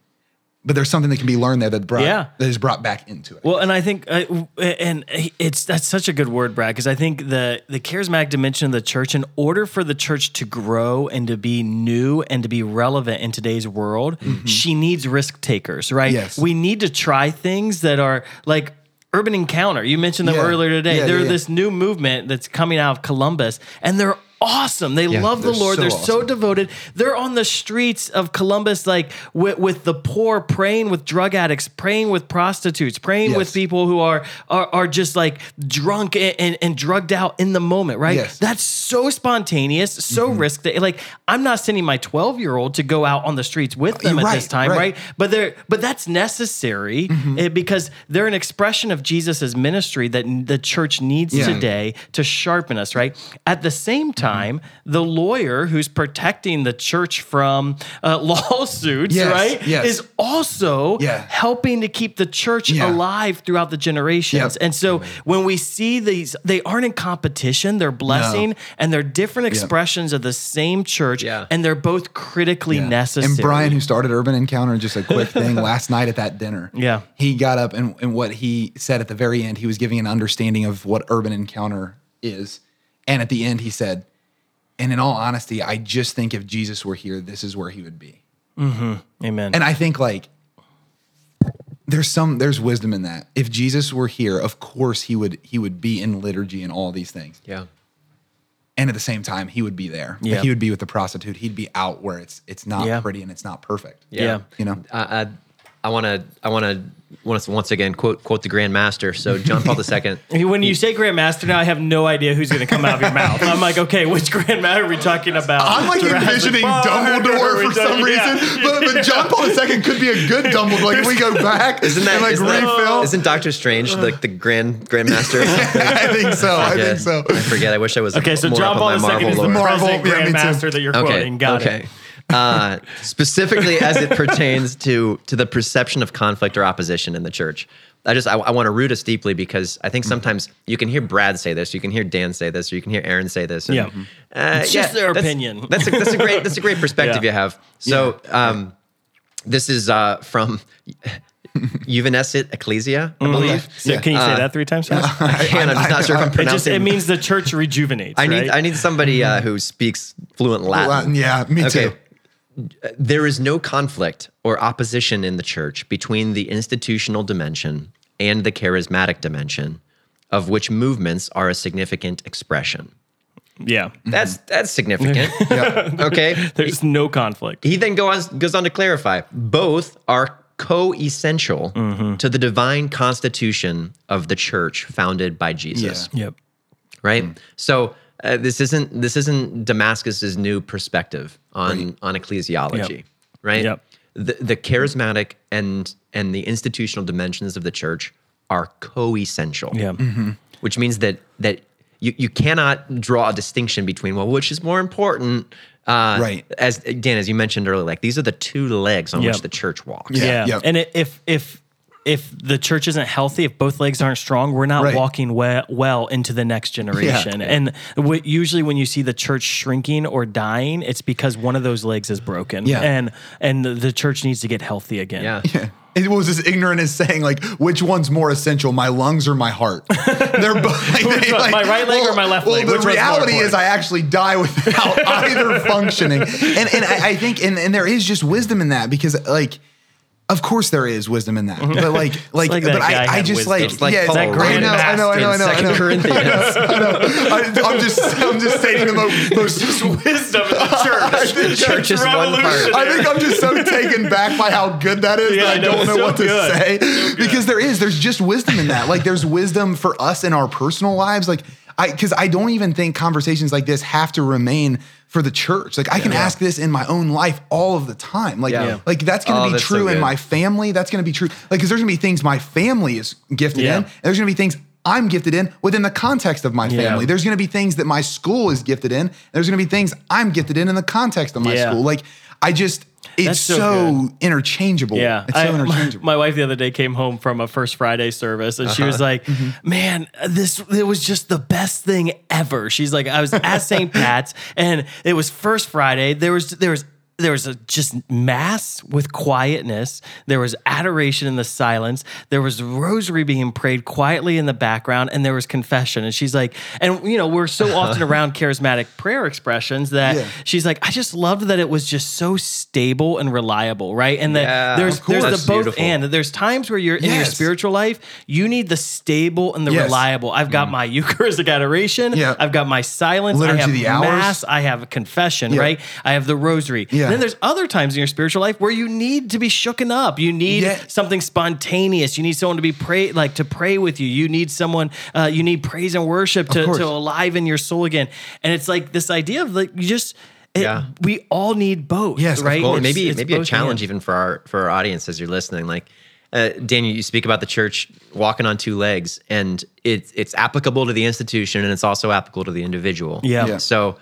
but there's something that can be learned there that brought Yeah. that is brought back into it. Well, and I think, uh, and it's that's such a good word, Brad, because I think the the charismatic dimension of the church, in order for the church to grow and to be new and to be relevant in today's world, she needs risk takers, right? Yes. We need to try things that are like. Urban Encounter, you mentioned them Yeah. earlier today. Yeah, they're yeah. this new movement that's coming out of Columbus, and they're awesome. They love the Lord. so they're so devoted. They're on the streets of Columbus, like with, with the poor, praying with drug addicts, praying with prostitutes, praying with people who are are, are just like drunk and, and, and drugged out in the moment, right? Yes. That's so spontaneous, so Mm-hmm. risk that like I'm not sending my 12 year old to go out on the streets with them at this time, right. right? But they're but that's necessary Mm-hmm. eh, because they're an expression of Jesus's ministry that the church needs Yeah. today to sharpen us, right? At the same Mm-hmm. Time, the lawyer who's protecting the church from uh, *laughs* lawsuits, Yes, right, yes. is also Yeah. helping to keep the church Yeah. alive throughout the generations. Yep. And so when we see these, they aren't in competition, they're blessing, and they're different expressions of the same church, Yeah. and they're both critically Yeah. necessary. And Brian, who started Urban Encounter, just a quick thing *laughs* last night at that dinner. Yeah. He got up and, and what he said at the very end, he was giving an understanding of what Urban Encounter is. And at the end, he said, and in all honesty, I just think if Jesus were here, this is where he would be. Mm-hmm. Amen. And I think like there's some there's wisdom in that. If Jesus were here, of course he would he would be in liturgy and all these things. Yeah. And at the same time, he would be there. Like, Yeah. he would be with the prostitute. He'd be out where it's it's not Yeah. pretty and it's not perfect. Yeah. You know? I I want to I want to once once again quote quote the Grand Master. So John Paul II. *laughs* When you say Grand Master, now, I have no idea who's going to come out of your mouth. I'm like, okay, which Grand Master are we talking about? I'm like Jurassic envisioning Park, Dumbledore we for some talking- yeah. reason, but, but John Paul II could be a good Dumbledore. Like if we go back *laughs* Isn't that, and like isn't, that- refill. isn't Doctor Strange like the grand Grand Master? *laughs* I think so. I forget. think so. I forget. I wish I was Okay, so more John Paul II Marvel is the lore. Marvel, present yeah, me too. That you're Okay. quoting. Got okay. it. Uh, specifically, as it pertains to to the perception of conflict or opposition in the church, I just I, I want to root us deeply because I think sometimes you can hear Brad say this, you can hear Dan say this, or you can hear Aaron say this. and, Yeah. uh, It's just their that's- opinion. That's a, that's a great that's a great *laughs* perspective Yeah. you have. So um, this is uh, from *laughs* Juvenescit Ecclesia, I believe. So Yeah. can you say Uh, that three times fast? *laughs* I can. I'm just not sure if I'm It just pronouncing. it means the church rejuvenates. I need right? I need somebody uh, who speaks fluent Latin. Latin, yeah, me too. There is no conflict or opposition in the church between the institutional dimension and the charismatic dimension, of which movements are a significant expression. yeah. That's that's significant. *laughs* *laughs* Okay. There's no conflict. He then goes goes on to clarify both are co-essential mm-hmm. to the divine constitution of the church founded by Jesus Yeah. Yep. right? Mm. So uh, this isn't this isn't Damascus's new perspective on on ecclesiology, Yep. right? Yep. The the charismatic and and the institutional dimensions of the church are co-essential. Yeah. Which means that that you, you cannot draw a distinction between well, which is more important. Uh, Right. As Dan, as you mentioned earlier, like these are the two legs on Yep. which the church walks. Yeah. Yeah. Yep. And it, if if if the church isn't healthy, if both legs aren't strong, we're not Right. walking well, well into the next generation. And w- usually, when you see the church shrinking or dying, it's because one of those legs is broken. Yeah. And and the, the church needs to get healthy again. Yeah. It was as ignorant as saying like, which one's more essential, my lungs or my heart? *laughs* They're both like, Which one, my right leg or my left well, leg? the Which reality is. I actually die without *laughs* either functioning, and and I, I think and, and there is just wisdom in that because like. Of course, there is wisdom in that, but like, *laughs* like, like but I, I just wisdom. like, like yeah, Paul I know, I know, I know, I know, I know. Second Corinthians. *laughs* I, I'm just, I'm just stating the most, *laughs* most Wisdom in the church. The church is one part. I think I'm just so taken back by how good that is Yeah, that I I don't know so what to good. say. because there is, there's just wisdom in that. Like there's wisdom for us in our personal lives. Like I, because I don't even think conversations like this have to remain for the church. Like I can ask this in my own life all of the time. Like, Yeah. like that's going to Oh, be that's so true in my family. That's going to be true. Like, because there's going to be things my family is gifted Yeah. in. And there's going to be things I'm gifted in within the context of my Yeah. family. There's going to be things that my school is gifted in. There's going to be things I'm gifted in in the context of my Yeah. school. Like, I just, it's so so, interchangeable. Yeah, It's so I- *laughs* interchangeable. my wife the other day came home from a First Friday service, and she was uh-huh. like, mm-hmm. "Man, this it was just the best thing ever." She's like, "I was at St. Pat's, and it was First Friday. There was there was." There was a just mass with quietness. There was adoration in the silence. There was rosary being prayed quietly in the background, and there was confession. And she's like, and you know, we're so *laughs* often around charismatic prayer expressions that Yeah. she's like, I just loved that it was just so stable and reliable, right? And that Yeah, there's there's the both Beautiful. and. There's times where you're in your spiritual life, you need the stable and the Yes. reliable. I've got mm. my *laughs* Eucharistic adoration. Yeah. I've got my silence. Liturgy I have the hours. mass. I have a confession, Yeah. right? I have the rosary. Yeah. Then there's other times in your spiritual life where you need to be shooken up. You need Yeah. something spontaneous. You need someone to be pray like to pray with you. You need someone. Uh, you need praise and worship to, course. to alive in your soul again. And it's like this idea of like you just. it- Yeah. we all need both. Yes, right. Well, It's- maybe it's maybe a challenge and. even for our for our audience as you're listening. Like, uh, Daniel, you speak about the church walking on two legs, and it's it's applicable to the institution, and it's also applicable to the individual. Yeah. Yeah. So,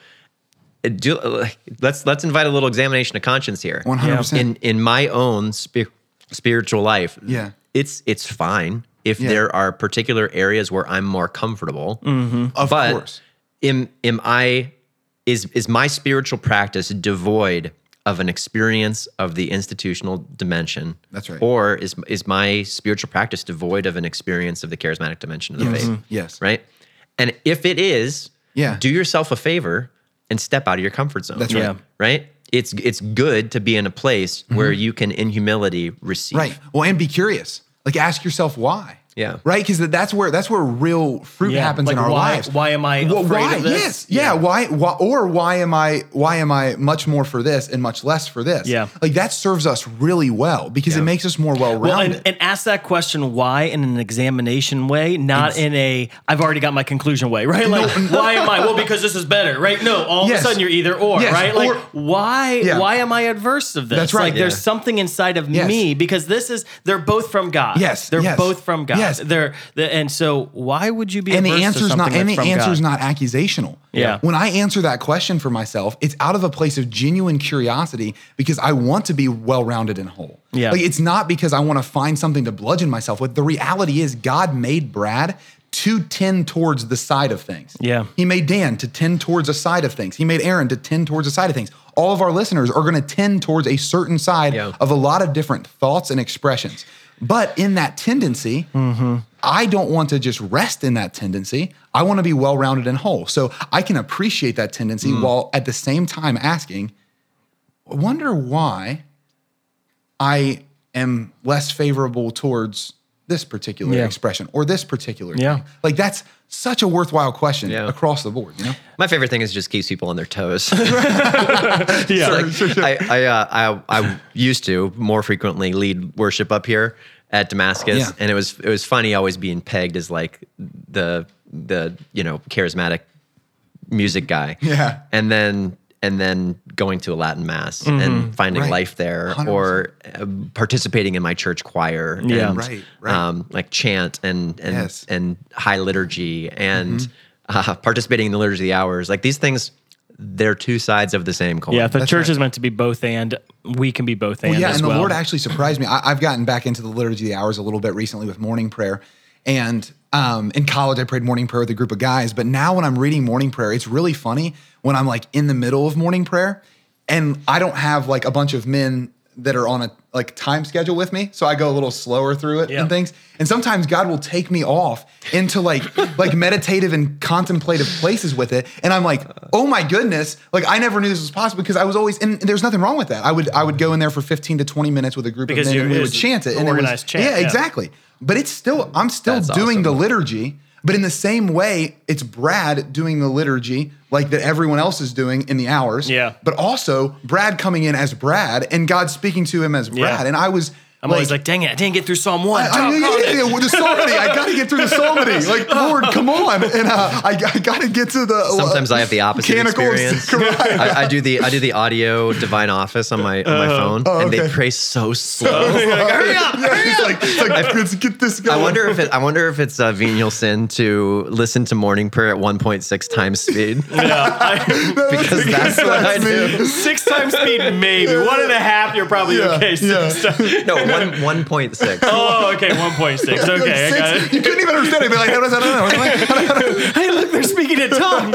Uh, do uh, let's let's invite a little examination of conscience here. 100%. In in my own spir- spiritual life, Yeah. it's it's fine if Yeah. there are particular areas where I'm more comfortable. Mm-hmm. of but course. am am I is is my spiritual practice devoid of an experience of the institutional dimension? That's right. Or is is my spiritual practice devoid of an experience of the charismatic dimension of the Yes. faith? Mm-hmm. Yes. Right? And if it is, Yeah. do yourself a favor and step out of your comfort zone. That's right. Yeah. Right? It's it's good to be in a place where mm-hmm. you can in humility receive. Right. Well, and be curious. Like ask yourself why. Yeah. Right. Because that's where that's where real fruit Yeah, happens like in our why- lives. why am I Well, afraid why? of this? Yes. Yeah. Why, why? Or why am I? Why am I much more for this and much less for this? Yeah. Like that serves us really well because it makes us more well Well, rounded. and, and ask that question why in an examination way, not in a I've already got my conclusion way, right? Like why am I? Well, because this is better, right? No, all of a sudden you're either or, Yes, right? Like or- why Yeah. why am I adverse of this? That's right. Like there's something inside of Yes. me because this is they're both from God. Yes, they're yes. both from God. Yes. Yes. *laughs* they're, the, and so why would you be? and the averse to answer's not and the that's from answer's God? not accusational. Yeah. When I answer that question for myself, it's out of a place of genuine curiosity because I want to be well-rounded and whole. Yeah. Like it's not because I want to find something to bludgeon myself with. The reality is God made Brad to tend towards the side of things. Yeah. He made Dan to tend towards a side of things. He made Aaron to tend towards a side of things. All of our listeners are going to tend towards a certain side Yeah. of a lot of different thoughts and expressions. But in that tendency, I don't want to just rest in that tendency. I want to be well rounded and whole. So I can appreciate that tendency mm. while at the same time asking, I wonder why I am less favorable towards this particular Yeah. expression or this particular Yeah. thing. Like that's such a worthwhile question Yeah. across the board, you know? My favorite thing is just keeps people on their toes. *laughs* *laughs* yeah. like, I I, uh, I I used to more frequently lead worship up here at Damascus, Yeah. and it was it was funny always being pegged as like the the you know charismatic music guy. Yeah. and then and then going to a Latin mass and finding Right. life there, 100%. or uh, participating in my church choir. Yeah. and, Right, right. Um, like chant and and Yes. and high liturgy and uh, *laughs* participating in the liturgy of the hours. Like these things, they're two sides of the same coin. Yeah, if the That's church right. is meant to be both and, we can be both and Well, yeah, as and the well. Lord actually surprised me. I, I've gotten back into the liturgy of the hours a little bit recently with morning prayer, and um, in college I prayed morning prayer with a group of guys. But now when I'm reading morning prayer, it's really funny when I'm like in the middle of morning prayer, and I don't have like a bunch of men that are on a like time schedule with me, so I go a little slower through it Yeah. and things. And sometimes God will take me off into like *laughs* like meditative and contemplative places with it, and I'm like, oh my goodness, like I never knew this was possible because I was always and there's nothing wrong with that. I would I would go in there for 15 to 20 minutes with a group Because of men and we would chant it. And it was- chant, yeah, yeah. exactly. But it's still I'm still That's doing awesome. the liturgy. But in the same way, it's Brad doing the liturgy like that everyone else is doing in the hours. Yeah. But also Brad coming in as Brad and God speaking to him as Brad. And I was I'm always like, dang it, I didn't get through Psalm 1. I, I, Doggone yeah, yeah, yeah, the psalmody, I got to get through the psalmody. *laughs* Like, Lord, come on, and uh, I, I got to get to the. uh, Sometimes I have the opposite canticle experience. *laughs* I, I do the I do the audio divine office on my on my phone, Oh, and they pray so slow. *laughs* hurry up, Yeah, it's like, it's like let's get this going. I wonder if it I wonder if it's a venial sin to listen to morning prayer at 1.6 times speed Yeah, because that's what I do. six times speed, maybe. One and a half, you're probably Yeah, okay. Six yeah. times- No, one one point six. *laughs* Oh, okay, 1.6. *laughs* Okay, I got it. You couldn't even understand it. Be like, how does that? I don't know. *laughs* Hey, look, they're speaking in tongues.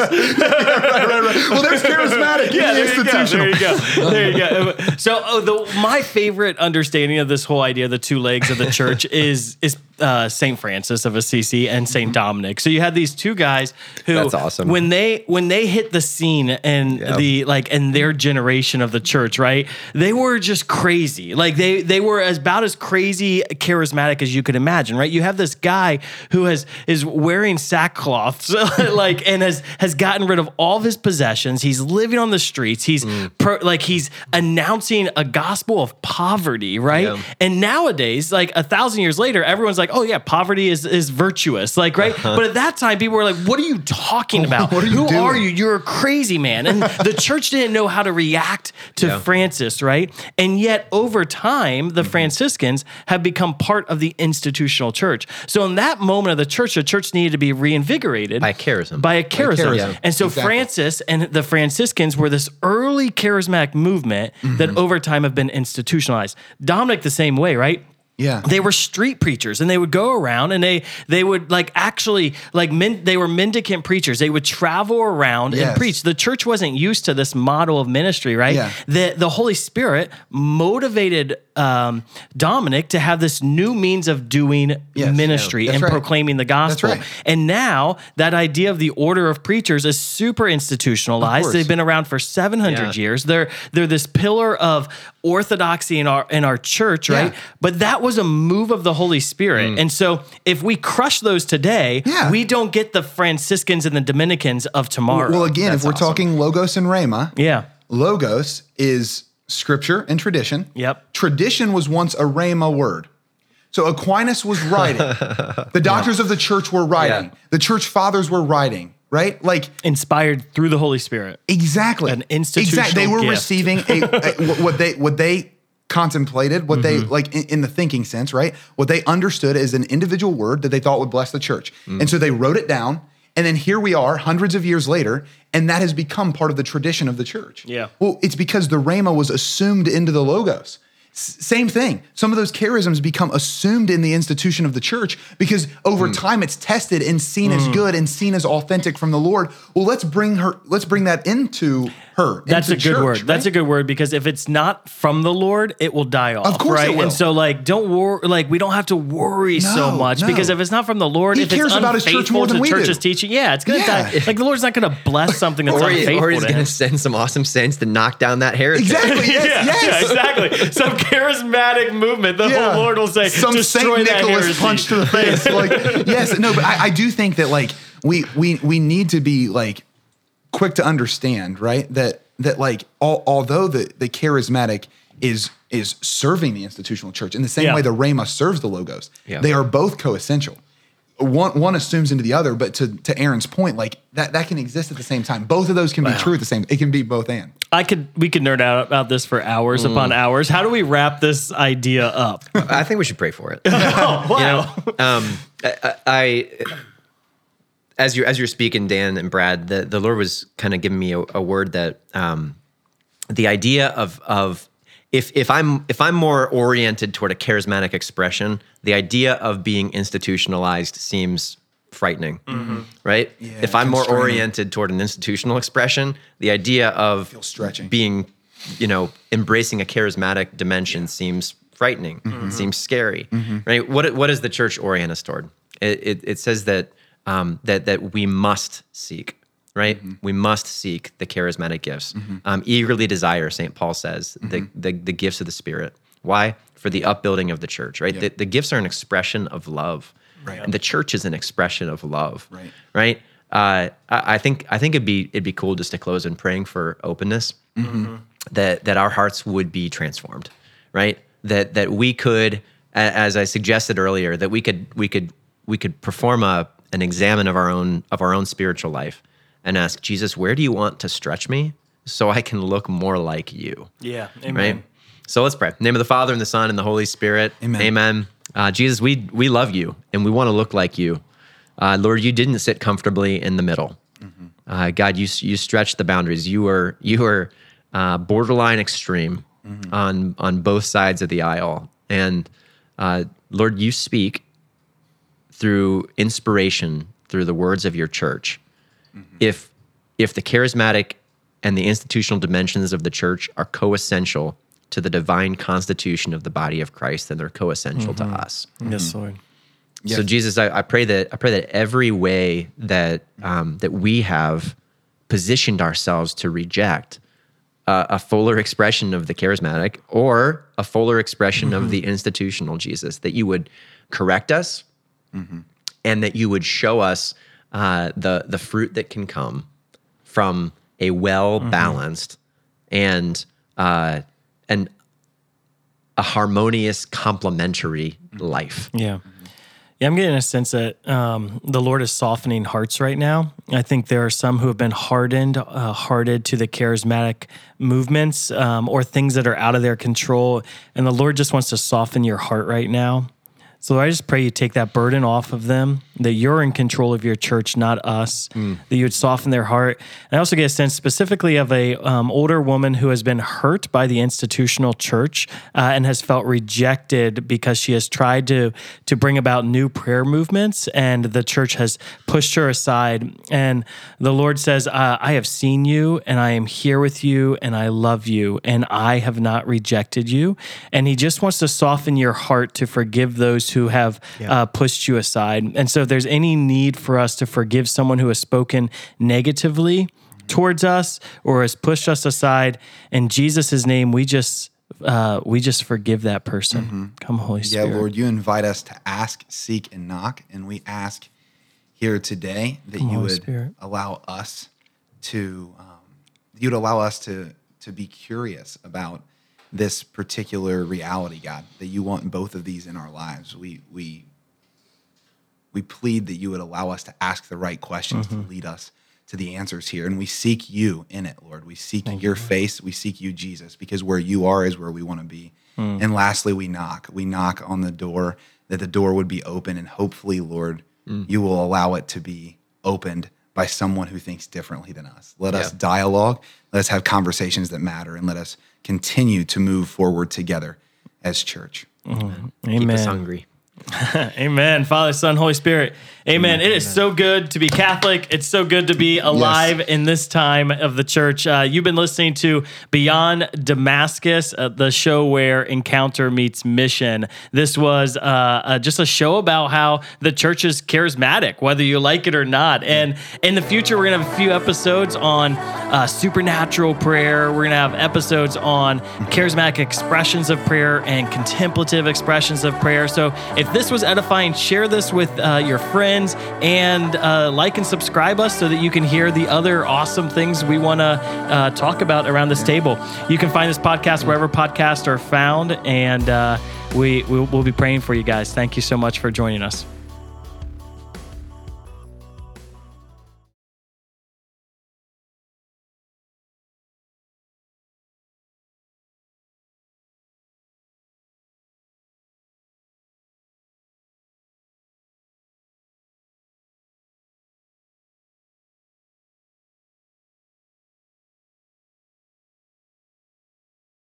Well, there's *laughs* charismatic. Yeah, there you go. institutional. There you go. There you go. So, oh, the, my favorite understanding of this whole idea, of the two legs of the church, *laughs* is is uh, Saint Francis of Assisi and Saint Dominic. So you had these two guys who, That's awesome. when they when they hit the scene and Yeah. the like in their generation of the church, right? They were just crazy. Like they they were as about as crazy charismatic as you could imagine, right? You have this guy who has is wearing sackcloths *laughs* like and has has gotten rid of all of his possessions. He's living on the streets. He's Mm. pro, like he's announcing a gospel of poverty, right? Yeah. And nowadays, like a thousand years later, everyone's like, "Oh yeah, poverty is is virtuous." Like, right? But at that time, people were like, "What are you talking *laughs* about? Are you Who doing?" are you? You're a crazy man." And the *laughs* church didn't know how to react to Yeah. Francis, right? And yet, over time, the Franciscans have become part of the institutional church. So, in that moment of the church, the church needed to be reinvigorated By a charism. By a charism. charism. And so, Exactly. Francis and the Franciscans were this early charismatic movement that mm-hmm. over time have been institutionalized. Dominic, the same way, right? Yeah. they were street preachers and they would go around and they they would like actually like men, they were mendicant preachers they would travel around and preach the church wasn't used to this model of ministry right Yeah. the the holy spirit motivated um, dominic to have this new means of doing Yes. ministry Yeah. And right. proclaiming the gospel right. and now that idea of the order of preachers is super institutionalized they've been around for 700 Yeah. years they're they're this pillar of orthodoxy in our in our church right Yeah. but that was a move of the Holy Spirit. Mm. And so if we crush those today, Yeah. we don't get the Franciscans and the Dominicans of tomorrow. Well, again, That's if we're awesome. talking logos and rhema, yeah. logos is scripture and tradition. Yep. Tradition was once a rhema word. So Aquinas was writing. *laughs* the doctors of the church were writing. Yeah. The church fathers were writing, right? Like Inspired through the Holy Spirit. exactly. An institutional Exactly. They were gift. receiving a, a- *laughs* what they what they contemplated, what they mm-hmm. like in, in the thinking sense, right? What they understood as an individual word that they thought would bless the church. Mm. And so they wrote it down. And then here we are, hundreds of years later, and that has become part of the tradition of the church. Yeah. Well, it's because the Rhema was assumed into the Logos. S- same thing. Some of those charisms become assumed in the institution of the church because over Hmm. time it's tested and seen as good and seen as authentic from the Lord. Well, let's bring her. Let's bring that into her. That's a good church, word. That's a good word because if it's not from the Lord, it will die off. Of course it right? will. And so, like, don't worry. Like, we don't have to worry so much no. because if it's not from the Lord, He if it's cares about his church more than the we church's do. teaching, yeah, it's gonna Yeah. die. Like, the Lord's not gonna bless something that's *laughs* or, he, unfaithful or he's to going him. to send some awesome saints to knock down that heretic. Exactly. Yes. *laughs* yeah, yes. yeah, exactly. Some charismatic movement. The Yeah. whole Lord will say, some destroy Saint that Nicholas heresy. punch to the face. Like *laughs* yes, no, but I, I do think that like we we we need to be like quick to understand, right? That that like al- although the the charismatic is is serving the institutional church in the same Yeah. way the Rhema serves the logos. Yeah. They are both coessential. One one assumes into the other, but to to Aaron's point, like that that can exist at the same time. Both of those can be true at the same. Time. It can be both and. I could we could nerd out about this for hours upon Mm. hours. How do we wrap this idea up? *laughs* I think we should pray for it. *laughs* oh, wow. um, I, I as you as you're speaking, Dan and Brad, the, the Lord was kind of giving me a, a word that um, the idea of of if if I'm if I'm more oriented toward a charismatic expression, the idea of being institutionalized seems frightening, mm-hmm. right? if I'm more oriented toward an institutional expression, the idea of stretching. being, you know, embracing a charismatic dimension seems frightening, mm-hmm. seems scary, mm-hmm. right? What what does the church orient us toward? It, it, it says that um, that that we must seek, right? Mm-hmm. We must seek the charismatic gifts. Mm-hmm. Um, eagerly desire, St. Paul says, the, mm-hmm. the the gifts of the Spirit. Why? For the upbuilding of the church, right? The, the gifts are an expression of love. Right. And the church is an expression of love. Right. Right. Uh, I, I think I think it'd be it'd be cool just to close in praying for openness, that that our hearts would be transformed, right? That that we could, as I suggested earlier, that we could we could we could perform a an examine of our own of our own spiritual life and ask Jesus, where do you want to stretch me so I can look more like you? Yeah. Amen. right? So let's pray. In the name of the Father and the Son and the Holy Spirit. Amen. Amen. Uh, Jesus, we we love you and we want to look like you. Uh, Lord, you didn't sit comfortably in the middle. Uh, God, you you stretched the boundaries. You were you were uh, borderline extreme on on both sides of the aisle. And uh, Lord, you speak through inspiration through the words of your church. Mm-hmm. If if the charismatic and the institutional dimensions of the church are coessential to the divine constitution of the body of Christ, then they're coessential to mm-hmm. us. Mm-hmm. Yes, Lord. So Jesus, I, I pray that I pray that every way that um, that we have positioned ourselves to reject uh, a fuller expression of the charismatic or a fuller expression of the institutional Jesus, that you would correct us and that you would show us uh, the the fruit that can come from a well balanced and uh, and a harmonious complementary life. Yeah. Yeah, I'm getting a sense that um, the Lord is softening hearts right now. I think there are some who have been hardened, uh, hearted to the charismatic movements um, or things that are out of their control. And the Lord just wants to soften your heart right now. So I just pray you take that burden off of them, that you're in control of your church, not us, that you would soften their heart. And I also get a sense specifically of a um, older woman who has been hurt by the institutional church uh, and has felt rejected because she has tried to to bring about new prayer movements, and the church has pushed her aside. And the Lord says, uh, "I have seen you, and I am here with you, and I love you, and I have not rejected you." And He just wants to soften your heart to forgive those who have uh, pushed you aside. And so, if there's any need for us to forgive someone who has spoken negatively towards us or has pushed us aside, in Jesus' name, we just uh, we just forgive that person. Come, Holy Yeah, Spirit. Yeah, Lord, you invite us to ask, seek, and knock. And we ask here today that you Holy would Spirit. allow us to, um, you'd allow us to, to be curious about this particular reality, God, that you want both of these in our lives. We, we, we plead that you would allow us to ask the right questions Mm-hmm. to lead us to the answers here. And we seek you in it, Lord. We seek your face. We seek you, Jesus, because where you are is where we want to be. And lastly, we knock. We knock on the door that the door would be open, and hopefully, Lord, you will allow it to be opened by someone who thinks differently than us. Let us dialogue. Let us have conversations that matter, and let us continue to move forward together as church. Amen. Keep us Amen. hungry. *laughs* Amen. Father, Son, Holy Spirit. Amen. It is so good to be Catholic. It's so good to be alive in this time of the church. Uh, you've been listening to Beyond Damascus, uh, the show where encounter meets mission. This was uh, uh, just a show about how the church is charismatic, whether you like it or not. And in the future, we're going to have a few episodes on uh, supernatural prayer. We're going to have episodes on charismatic expressions of prayer and contemplative expressions of prayer. So if this was edifying, share this with uh, your friends and uh, like and subscribe us so that you can hear the other awesome things we want to uh, talk about around this table. You can find this podcast wherever podcasts are found, and uh, we we'll, we'll be praying for you guys. Thank you so much for joining us.